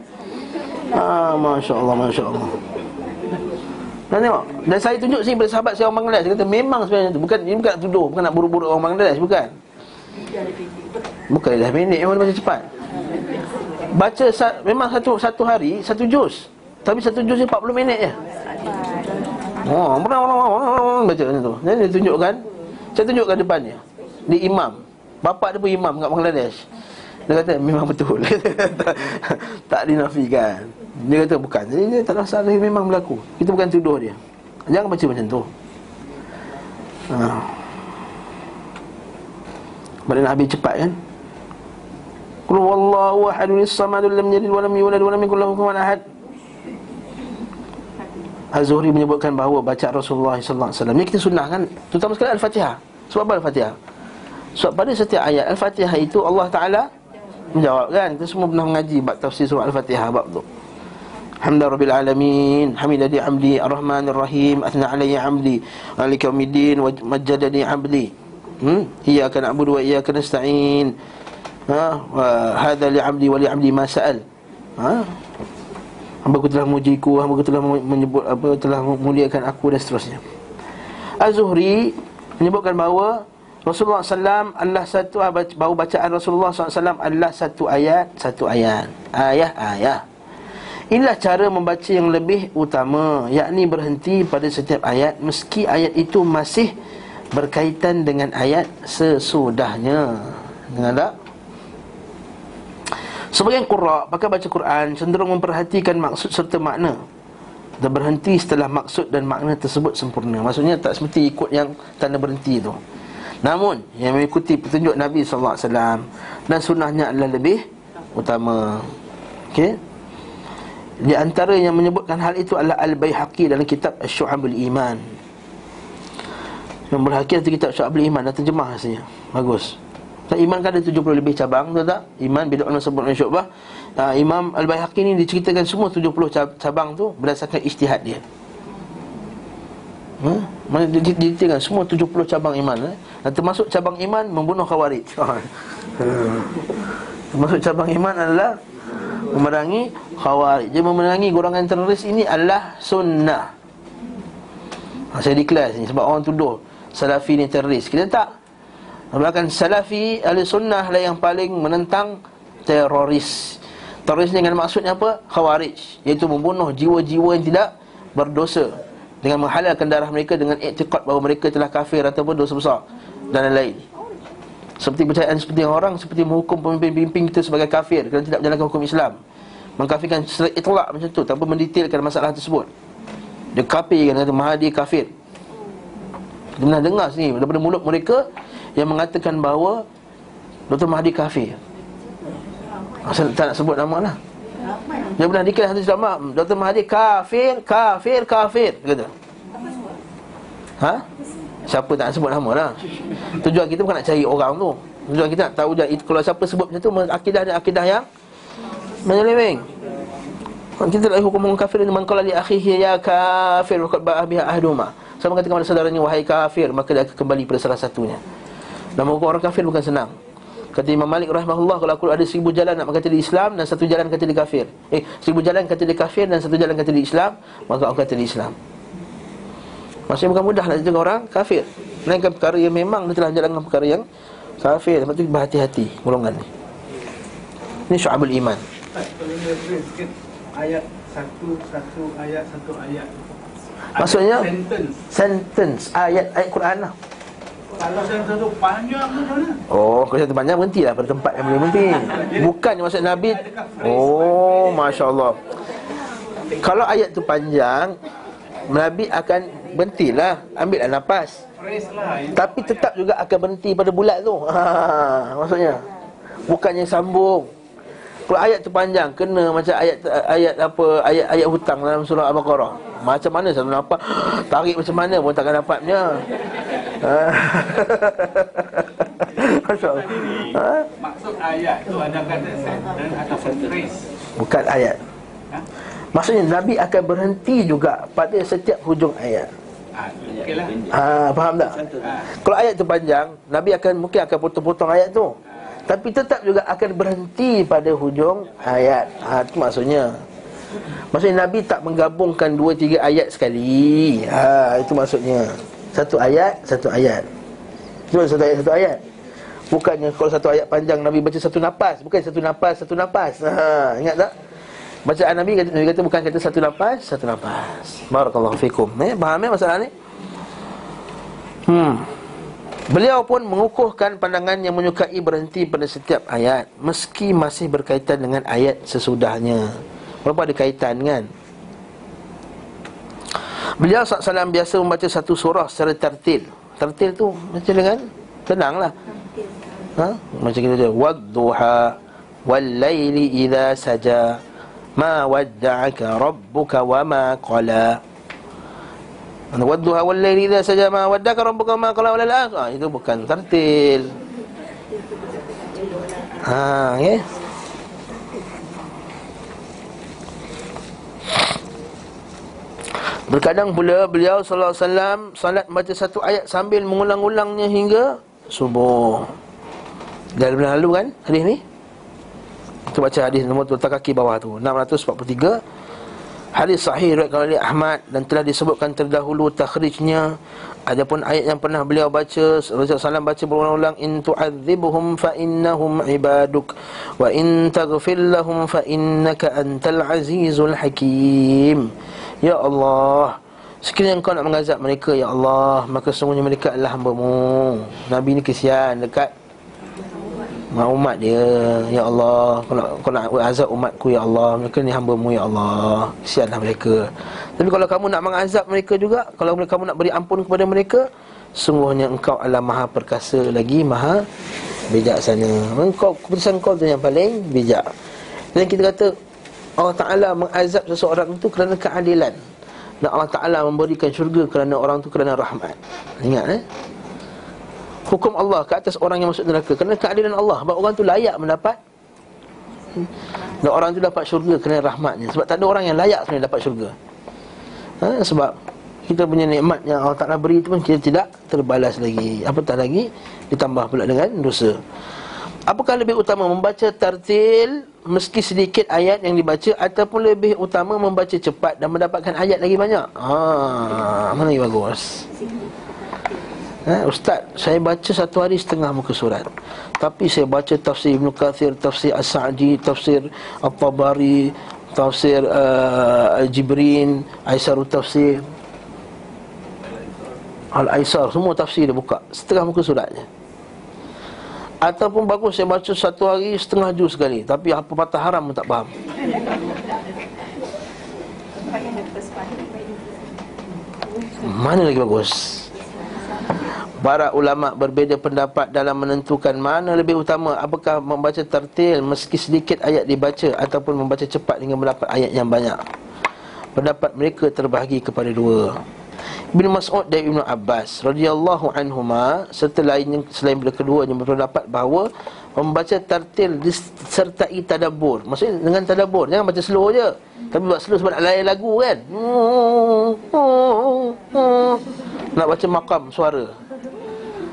ah, Masya Allah, Masya Allah dan tengok Dan saya tunjuk sini pada sahabat saya orang Bangladesh Dia kata memang sebenarnya tu Bukan, ini bukan nak tuduh Bukan nak buru-buru orang Bangladesh Bukan Bukan dah minit Memang macam cepat Baca memang satu satu hari Satu juz Tapi satu juz ni 40 minit je Oh, baca macam tu. Jadi dia tunjukkan saya tunjukkan depannya di imam. Bapa dia pun imam kat Bangladesh. Dia kata memang betul. tak dinafikan. Dia kata bukan. Jadi dia tak rasa dia memang berlaku. Kita bukan tuduh dia. Jangan baca macam tu. Ha. Badan habis cepat kan? Qul wallahu ahadun as-samad lam yalid wa lam yulad wa lam yakul lahu kufuwan ahad. Az-Zuhri menyebutkan bahawa baca Rasulullah sallallahu alaihi wasallam. Ini kita sunnah kan? Terutama sekali Al-Fatihah. Sebab apa Al-Fatihah? Sebab pada setiap ayat Al-Fatihah itu Allah Taala menjawab kan? Kita semua pernah mengaji bab tafsir surah Al-Fatihah bab tu. Hamda rabbil alamin. Hamidadi amdi Ar-Rahmanir Rahim Athna alayya amdi Malika umiddin Majjadani abdi. Hmm? Iyaka na'budu wa iyaka nasta'in. Ha? Hada li amdi wa li amdi ma sa'al. Ha? Hamba ku telah mujiku Hamba ku telah menyebut apa Telah memuliakan aku dan seterusnya. Az-Zuhri Menyebutkan bahawa Rasulullah SAW adalah satu Bahawa bacaan Rasulullah SAW adalah satu ayat Satu ayat. Ayah-ayah Inilah cara membaca yang lebih utama Yakni berhenti pada setiap ayat Meski ayat itu masih berkaitan dengan ayat sesudahnya Dengar tak? Sebagian qurra pakai baca Quran cenderung memperhatikan maksud serta makna dan berhenti setelah maksud dan makna tersebut sempurna. Maksudnya tak semesti ikut yang tanda berhenti itu. Namun yang mengikuti petunjuk Nabi wasallam dan sunnahnya adalah lebih utama. Okey. Di antara yang menyebutkan hal itu adalah Al-Baihaqi dalam kitab Asy-Syu'abul Iman. Yang berhakir dalam kitab Syu'abul Iman dan terjemah rasanya. Bagus. Dan iman kan ada 70 lebih cabang, tahu tak? Iman bila Allah sebut dengan syu'bah. Uh, Imam Al-Baihaqi ni diceritakan semua 70 cabang tu berdasarkan ijtihad dia. Hmm? Mana dia diceritakan semua 70 cabang iman eh? Dan termasuk cabang iman membunuh khawarij. termasuk cabang iman adalah memerangi khawarij. Dia memerangi golongan teroris ini adalah sunnah. Ha, Saya declare sini sebab orang tuduh Salafi ni teroris. Kita tak. Bahkan Salafi ahli sunnah lah yang paling menentang teroris. Teroris dengan maksudnya apa? Khawarij. Iaitu membunuh jiwa-jiwa yang tidak berdosa. Dengan menghalalkan darah mereka dengan iktiqat bahawa mereka telah kafir ataupun dosa besar. Dan lain-lain seperti percayaan seperti orang Seperti menghukum pemimpin-pemimpin kita sebagai kafir Kerana tidak menjalankan hukum Islam Mengkafirkan secara itlak macam tu Tanpa mendetailkan masalah tersebut Dia kafir kan kata Mahadi kafir Kita pernah dengar sini Daripada mulut mereka Yang mengatakan bahawa Dr. Mahdi kafir Saya tak nak sebut nama lah Dia pernah dikira hadis lama Dr. Mahdi kafir, kafir, kafir Dia kata Ha? Siapa tak sebut nama lah. Tujuan kita bukan nak cari orang tu. Tujuan kita nak tahu je Kalau siapa sebut macam tu Akidah dia akidah yang Menyeleweng. Kita tak hukum kafir Man kala li akhihi ya kafir Wakat ba'ah biha ahduma. Sama katakan pada saudaranya Wahai kafir Maka dia akan kembali pada salah satunya. Dan hukum orang kafir bukan senang. Kata Imam Malik rahimahullah Kalau aku ada seribu jalan nak kata di Islam Dan satu jalan kata di kafir. Eh, seribu jalan kata di kafir Dan satu jalan kata di Islam Maka aku kata di Islam Maksudnya bukan mudah nak jaga orang kafir. Melainkan perkara yang memang dia telah menjalankan perkara yang kafir. Lepas tu berhati-hati golongan ni. Ini syu'abul iman. Ayat satu satu ayat satu ayat. Maksudnya? Sentence. Sentence. Ayat ayat Quran lah. Kalau sentence tu panjang tu mana? Oh, kalau satu panjang berhentilah pada tempat yang boleh berhenti. Bukan maksud Nabi. Oh, Masya Allah. Kalau ayat tu panjang Nabi akan berhentilah Ambil lah nafas. Tapi tetap juga akan berhenti pada bulat tu ha, Maksudnya Bukannya sambung Kalau ayat tu panjang Kena macam ayat ayat apa Ayat ayat hutang dalam surah Al-Baqarah Macam mana satu nampak Tarik macam mana pun takkan dapatnya Ha. Masya Allah ha? Maksud ayat tu ada kata sentence ataupun phrase. Bukan ayat Ha? Maksudnya Nabi akan berhenti juga Pada setiap hujung ayat Ah. Ha, faham tak? Ah. Kalau ayat tu panjang, Nabi akan mungkin akan potong-potong ayat tu. Tapi tetap juga akan berhenti pada hujung ayat. Ha, itu maksudnya. Maksudnya Nabi tak menggabungkan dua tiga ayat sekali. Ha, itu maksudnya. Satu ayat, satu ayat. Itu satu ayat, satu ayat. Bukannya kalau satu ayat panjang Nabi baca satu nafas, bukan satu nafas, satu nafas. Ha, ingat tak? Bacaan Nabi kata, Nabi kata bukan kata satu nafas Satu nafas Barakallahu fikum. Eh, Faham eh masalah ni? Hmm. Beliau pun mengukuhkan pandangan yang menyukai berhenti pada setiap ayat Meski masih berkaitan dengan ayat sesudahnya. Walaupun ada kaitan kan? Beliau SAW biasa membaca satu surah secara tertil. Tertil tu macam dengan Tenang lah. Ha? Macam kita tu Wadduha Wallayli idha saja Ma wadda'aka rabbuka wa ma qala Wadduha wallayli idha saja Ma wadda'aka rabbuka wa ma qala walala ha, Itu bukan tertil Ha, okay? Berkadang pula beliau sallallahu alaihi wasallam salat baca satu ayat sambil mengulang-ulangnya hingga subuh. Pernah lalu kan hadis ni? Kita baca hadis nombor tu kaki bawah tu. 643 Hadis sahih riwayat oleh Ahmad dan telah disebutkan terdahulu takhrijnya adapun ayat yang pernah beliau baca Rasulullah SAW baca berulang-ulang in tu'adzibhum fa innahum ibaduk wa in taghfir lahum fa innaka antal azizul hakim. Ya Allah Sekiranya engkau nak mengazab mereka Ya Allah Maka sungguhnya mereka adalah hambamu. Nabi ni kesian dekat Mak umat dia Ya Allah Kau nak, kau nak azab umatku Ya Allah. Mereka ni hambamu Ya Allah. Kesianlah mereka. Tapi kalau kamu nak mengazab mereka juga Kalau kamu nak beri ampun kepada mereka Sungguhnya engkau adalah maha perkasa lagi Maha bijaksana Engkau Keputusan kau tu yang paling bijak. Dan kita kata Allah Ta'ala mengazab seseorang itu kerana keadilan. Dan Allah Ta'ala memberikan syurga kerana orang itu kerana rahmat. Ingat eh Hukum Allah ke atas orang yang masuk neraka. Kerana keadilan Allah. Sebab orang itu layak mendapat. Dan orang itu dapat syurga kerana rahmatnya. Sebab tak ada orang yang layak sebenarnya dapat syurga. Ha? Sebab kita punya nikmat yang Allah Ta'ala beri itu pun kita tidak terbalas lagi. Apatah lagi ditambah pula dengan dosa. Apakah lebih utama? Membaca tartil meski sedikit ayat yang dibaca ataupun lebih utama membaca cepat dan mendapatkan ayat lagi banyak? Ha, mana yang bagus? Ha, Ustaz, saya baca satu hari setengah muka surat. Tapi saya baca tafsir Ibn Kathir, tafsir As-Sa'di, tafsir At-Tabari, tafsir uh, Al-Jibrin, Aisarul Tafsir. Al-Aisar, semua tafsir dia buka. Setengah muka suratnya. Ataupun bagus saya baca satu hari setengah juz sekali Tapi apa patah haram pun tak faham Mana lagi bagus Para ulama berbeza pendapat dalam menentukan mana lebih utama Apakah membaca tertil meski sedikit ayat dibaca Ataupun membaca cepat hingga mendapat ayat yang banyak Pendapat mereka terbahagi kepada dua Ibn Mas'ud dan Ibn Abbas radhiyallahu anhuma serta lainnya selain kedua keduanya berpendapat bahawa membaca tartil disertai tadabbur. Maksudnya dengan tadabbur, jangan baca slow je. Tapi buat slow sebab nak layan lagu kan. Nak baca makam suara.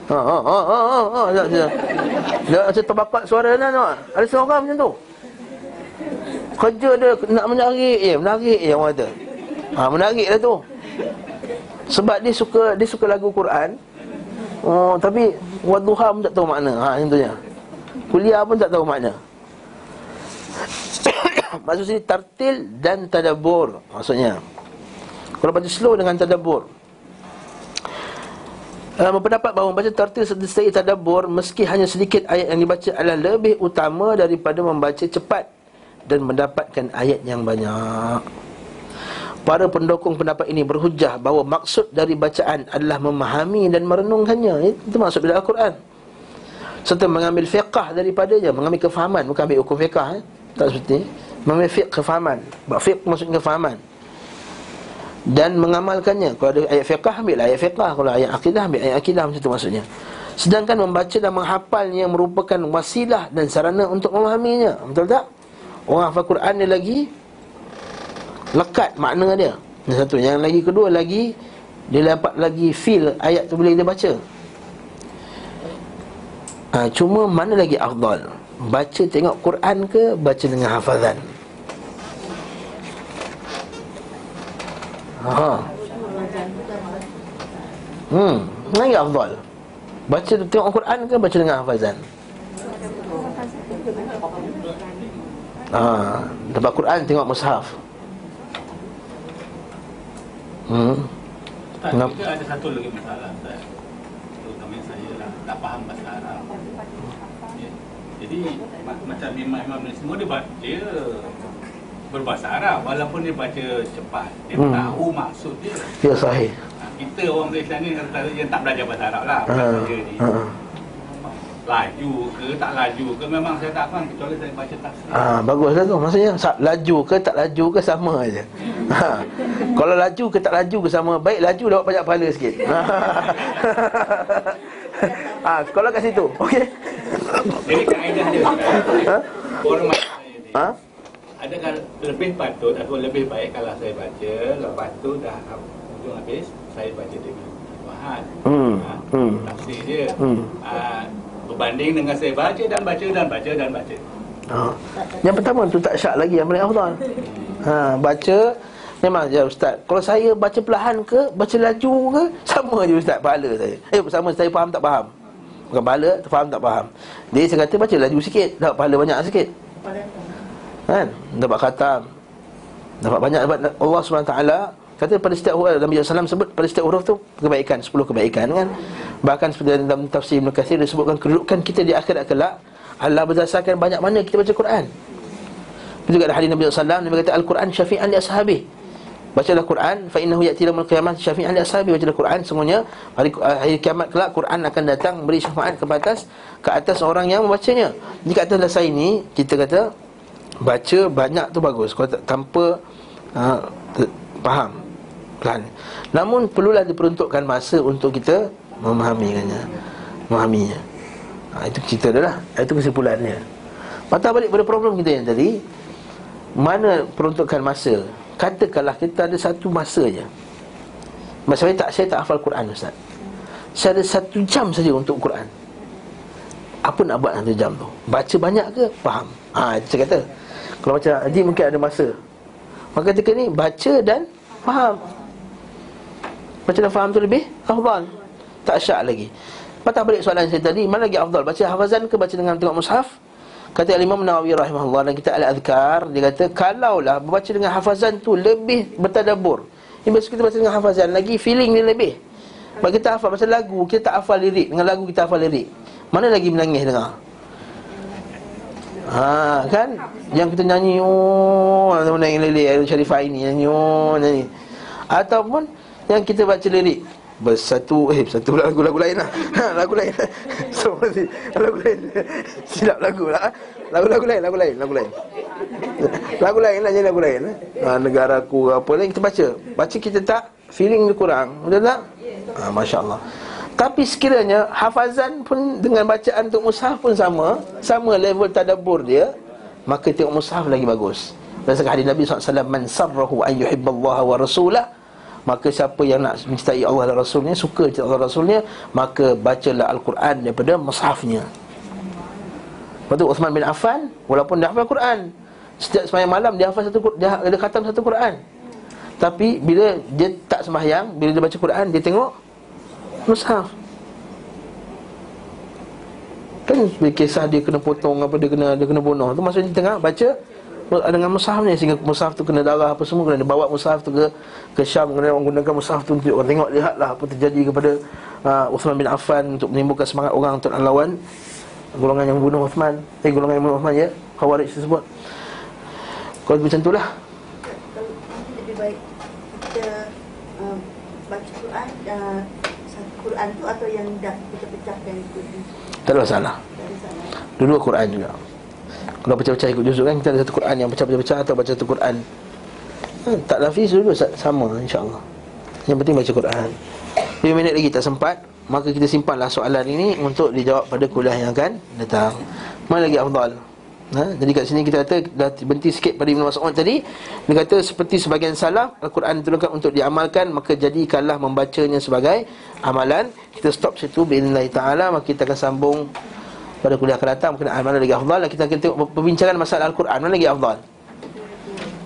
Ha ha ha ha ha. ha. Dia macam terbapak suara kan tak? Ada seorang macam tu. Kerja dia nak menarik je, menarik je orang kata. Ha menarik lah tu. Sebab dia suka dia suka lagu Quran. Oh, tapi wadduha pun tak tahu makna. Ha, contohnya. Kuliah pun tak tahu makna. Maksudnya tartil dan tadabbur maksudnya. Kalau baca slow dengan tadabbur. Uh, berpendapat bahawa membaca tartil serta tadabbur meski hanya sedikit ayat yang dibaca adalah lebih utama daripada membaca cepat dan mendapatkan ayat yang banyak. Para pendukung pendapat ini berhujah bahawa maksud dari bacaan adalah memahami dan merenungkannya. Itu maksud dari Al-Quran. Serta mengambil fiqah daripadanya, mengambil kefahaman, bukan ambil hukum fiqah. Eh? Tak seperti Mengambil fiqh kefahaman. Fiqh maksudnya kefahaman. Dan mengamalkannya. Kalau ada ayat fiqah, ambil ayat fiqah. Kalau ayat akidah, ambil ayat akidah. Macam itu maksudnya. Sedangkan membaca dan menghafalnya merupakan wasilah dan sarana untuk memahaminya. Betul tak? Orang hafal Quran dia lagi lekat makna dia yang satu yang lagi kedua lagi dia dapat lagi feel ayat tu bila dia baca ha, cuma mana lagi afdal baca tengok Quran ke baca dengan hafazan ha hmm. Mana lagi afdal baca tengok Quran ke baca dengan hafazan? Ha, Dapat Quran tengok mushaf. Hmm. Tak, Kenapa? kita ada satu lagi masalah Ustaz. Terutama saya lah Tak faham bahasa Arab. Ya. Jadi ma- Macam imam-imam ni semua dia, dia Berbahasa Arab Walaupun dia baca cepat Dia Hmm. tahu maksud dia Ya sahih Ha, Kita orang Malaysia ni yang tak belajar bahasa Arab lah ha, ni ha. Laju ke tak laju ke Memang saya tak faham Kecuali saya baca tafsir Ah, baguslah tu. Maksudnya laju ke tak laju ke sama aja. Ha. Kalau laju ke tak laju ke sama, baik laju dapat banyak pahala sikit. Ha. kalau kat situ. Okey. Jadi kaedah dia Ha? Ni Ha? Adakah lebih patut atau lebih baik kalau saya baca Lepas tu dah hujung habis Saya baca dengan Tuhan Hmm, ha, hmm. Tafsir dia Hmm. ha, Berbanding dengan saya baca dan baca dan baca dan baca Ha. Yang pertama tu tak syak lagi yang paling afdal. Ha, baca memang ya ustaz. Kalau saya baca perlahan ke, baca laju ke, sama je ustaz pahala saya. Eh sama saya faham tak faham. Bukan pahala, faham tak faham. Dia saya kata baca laju sikit, dapat pahala banyak sikit. Kan? Dapat khatam. Dapat banyak dapat Allah SWT kata pada setiap huruf Nabi SAW sebut pada setiap huruf tu kebaikan 10 kebaikan kan? Bahkan seperti dalam tafsir Ibn Kathir disebutkan kedudukan kita di akhirat kelak Allah berdasarkan banyak mana kita baca Quran. Itu juga ada hadis Nabi SAW Nabi kata Al-Quran syafi'an li ashabi Bacalah Quran Fa innahu ya'ti lamul qiyamah syafi'an li ashabi Bacalah Quran Semuanya hari, hari kiamat kelak Quran akan datang Beri syafaat ke atas Ke atas orang yang membacanya. Jadi kat atas dasar ini Kita kata Baca banyak tu bagus. Kalau tak, tanpa uh, Faham Pelan. Namun perlulah diperuntukkan masa Untuk kita Memahamikannya Memahaminya. Ha, Itu cerita dia lah. Itu kesimpulannya. Patah balik pada problem kita yang tadi Mana peruntukan masa? Katakanlah kita ada satu masa je. Masa saya tak, saya tak hafal Quran Ustaz. Saya ada satu jam saja untuk Quran. Apa nak buat satu jam tu? Baca banyak ke? Faham. Ha, saya kata Kalau macam Haji mungkin ada masa. Maka ketika ni baca dan faham. Baca dan faham tu lebih? Afdal. Tak syak lagi. Patah balik soalan saya tadi Mana lagi afdal? Baca hafazan ke baca dengan tengok mushaf? Kata Imam Nawawi rahimahullah Dan kita Al-Adhkar Dia kata Kalaulah baca dengan hafazan tu Lebih bertadabur. Ini biasa kita baca dengan hafazan Lagi feeling dia lebih. Sebab kita hafal Macam lagu Kita tak hafal lirik. Dengan lagu kita hafal lirik. Mana lagi menangis dengar Ha kan? Yang kita nyanyi oh mana yang lirik Aidil Sharifah ini nyanyi oh nyanyi. Ataupun yang kita baca lirik bersatu eh bersatu pula lagu-lagu lain lah. Ha, lagu lain. So mesti lagu lain. Silap lagu lah. Lagu-lagu lain lagu lain lagu lain. Lagu lain lah lagu lain ha, negaraku apa lain kita baca. Baca kita tak feeling dia kurang. Betul tak? Ha, masya-Allah tapi sekiranya hafazan pun dengan bacaan untuk mushaf pun sama Sama level tadabbur dia Maka tengok mushaf lagi bagus. Berdasarkan hadis Nabi SAW Man sarrahu an yuhibballaha wa rasulah Maka siapa yang nak mencintai Allah dan Rasulnya Suka mencintai Allah dan Rasulnya Maka bacalah Al-Quran daripada mushafnya. Lepas tu Uthman bin Affan Walaupun dia hafal Quran Setiap semayang malam dia hafal satu dia, dia khatam satu Quran. Tapi bila dia tak sembahyang Bila dia baca Quran Dia tengok mushaf Kan bila kisah dia kena potong apa dia kena dia kena bunuh. Tu maksudnya dia tengah baca dengan mushaf ni sehingga mushaf tu kena darah apa semua kena dia bawa mushaf tu ke ke Syam kena orang gunakan mushaf tu untuk orang tengok lihatlah apa terjadi kepada uh, Uthman bin Affan untuk menimbulkan semangat orang untuk lawan golongan yang bunuh Uthman. Eh golongan yang bunuh Uthman ya. Khawarij tersebut. Kalau macam itulah kalau lebih baik kita um, baca Quran uh, Quran tu atau yang dah pecah-pecahkan ikut ni tak ada masalah. Sana. Dua-dua Quran juga. Kalau pecah-pecah ikut juzuk kan Kita ada satu Quran yang pecah-pecah Atau baca satu Quran. Hmm, Tak lafiz dulu sama insyaAllah. Yang penting baca Quran. 5 minit lagi tak sempat Maka kita simpanlah soalan ini Untuk dijawab pada kuliah yang akan datang. Mana lagi afdal Ha? Jadi kat sini kita kata Dah berhenti sikit pada Ibn Mas'ud tadi. Dia kata seperti sebagian salaf Al-Quran diturunkan untuk diamalkan Maka jadikanlah membacanya sebagai amalan. Kita stop situ Bila ta'ala. Maka kita akan sambung pada kuliah akan datang. Berkenaan mana lagi afdal. Kita akan tengok perbincangan masalah Al-Quran. Mana lagi afdal?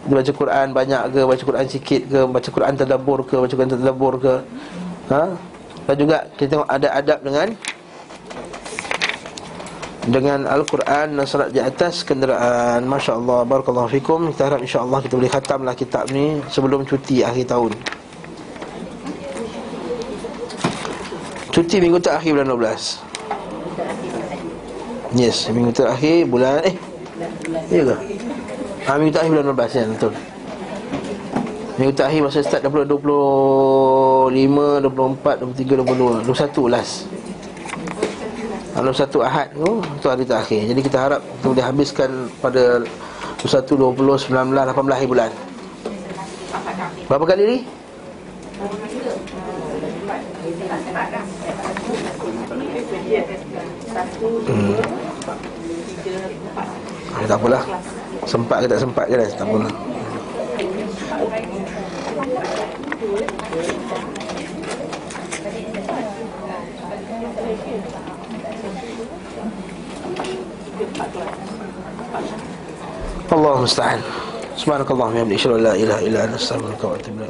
Dia baca Quran banyak ke? Baca Quran sikit ke? Baca Quran tadabur ke? Baca Quran tadabur ke? Ha? Dan juga kita tengok ada adab dengan dengan Al-Quran dan salat di atas kenderaan. Masya Allah Barakallahu fikum. Kita harap insya Allah kita boleh khatamlah kitab ni Sebelum cuti akhir tahun. Cuti minggu terakhir bulan 12 Yes, minggu terakhir bulan Eh, iya ke? Ha, minggu terakhir bulan 12 ya, betul. Minggu terakhir masa start dah 25, 24, 23, 22 21 last kalau satu ahad tu Itu hari terakhir Jadi kita harap Kita boleh habiskan pada 21, 20, 19, 18 hari bulan Berapa kali ni? Hmm. Eh, tak apalah Sempat ke tak sempat ke dah Tak apalah Allah musta'an Subhanakallahumma wa bihamdika asyhadu an la ilaha illa anta astaghfiruka wa atubu ilaik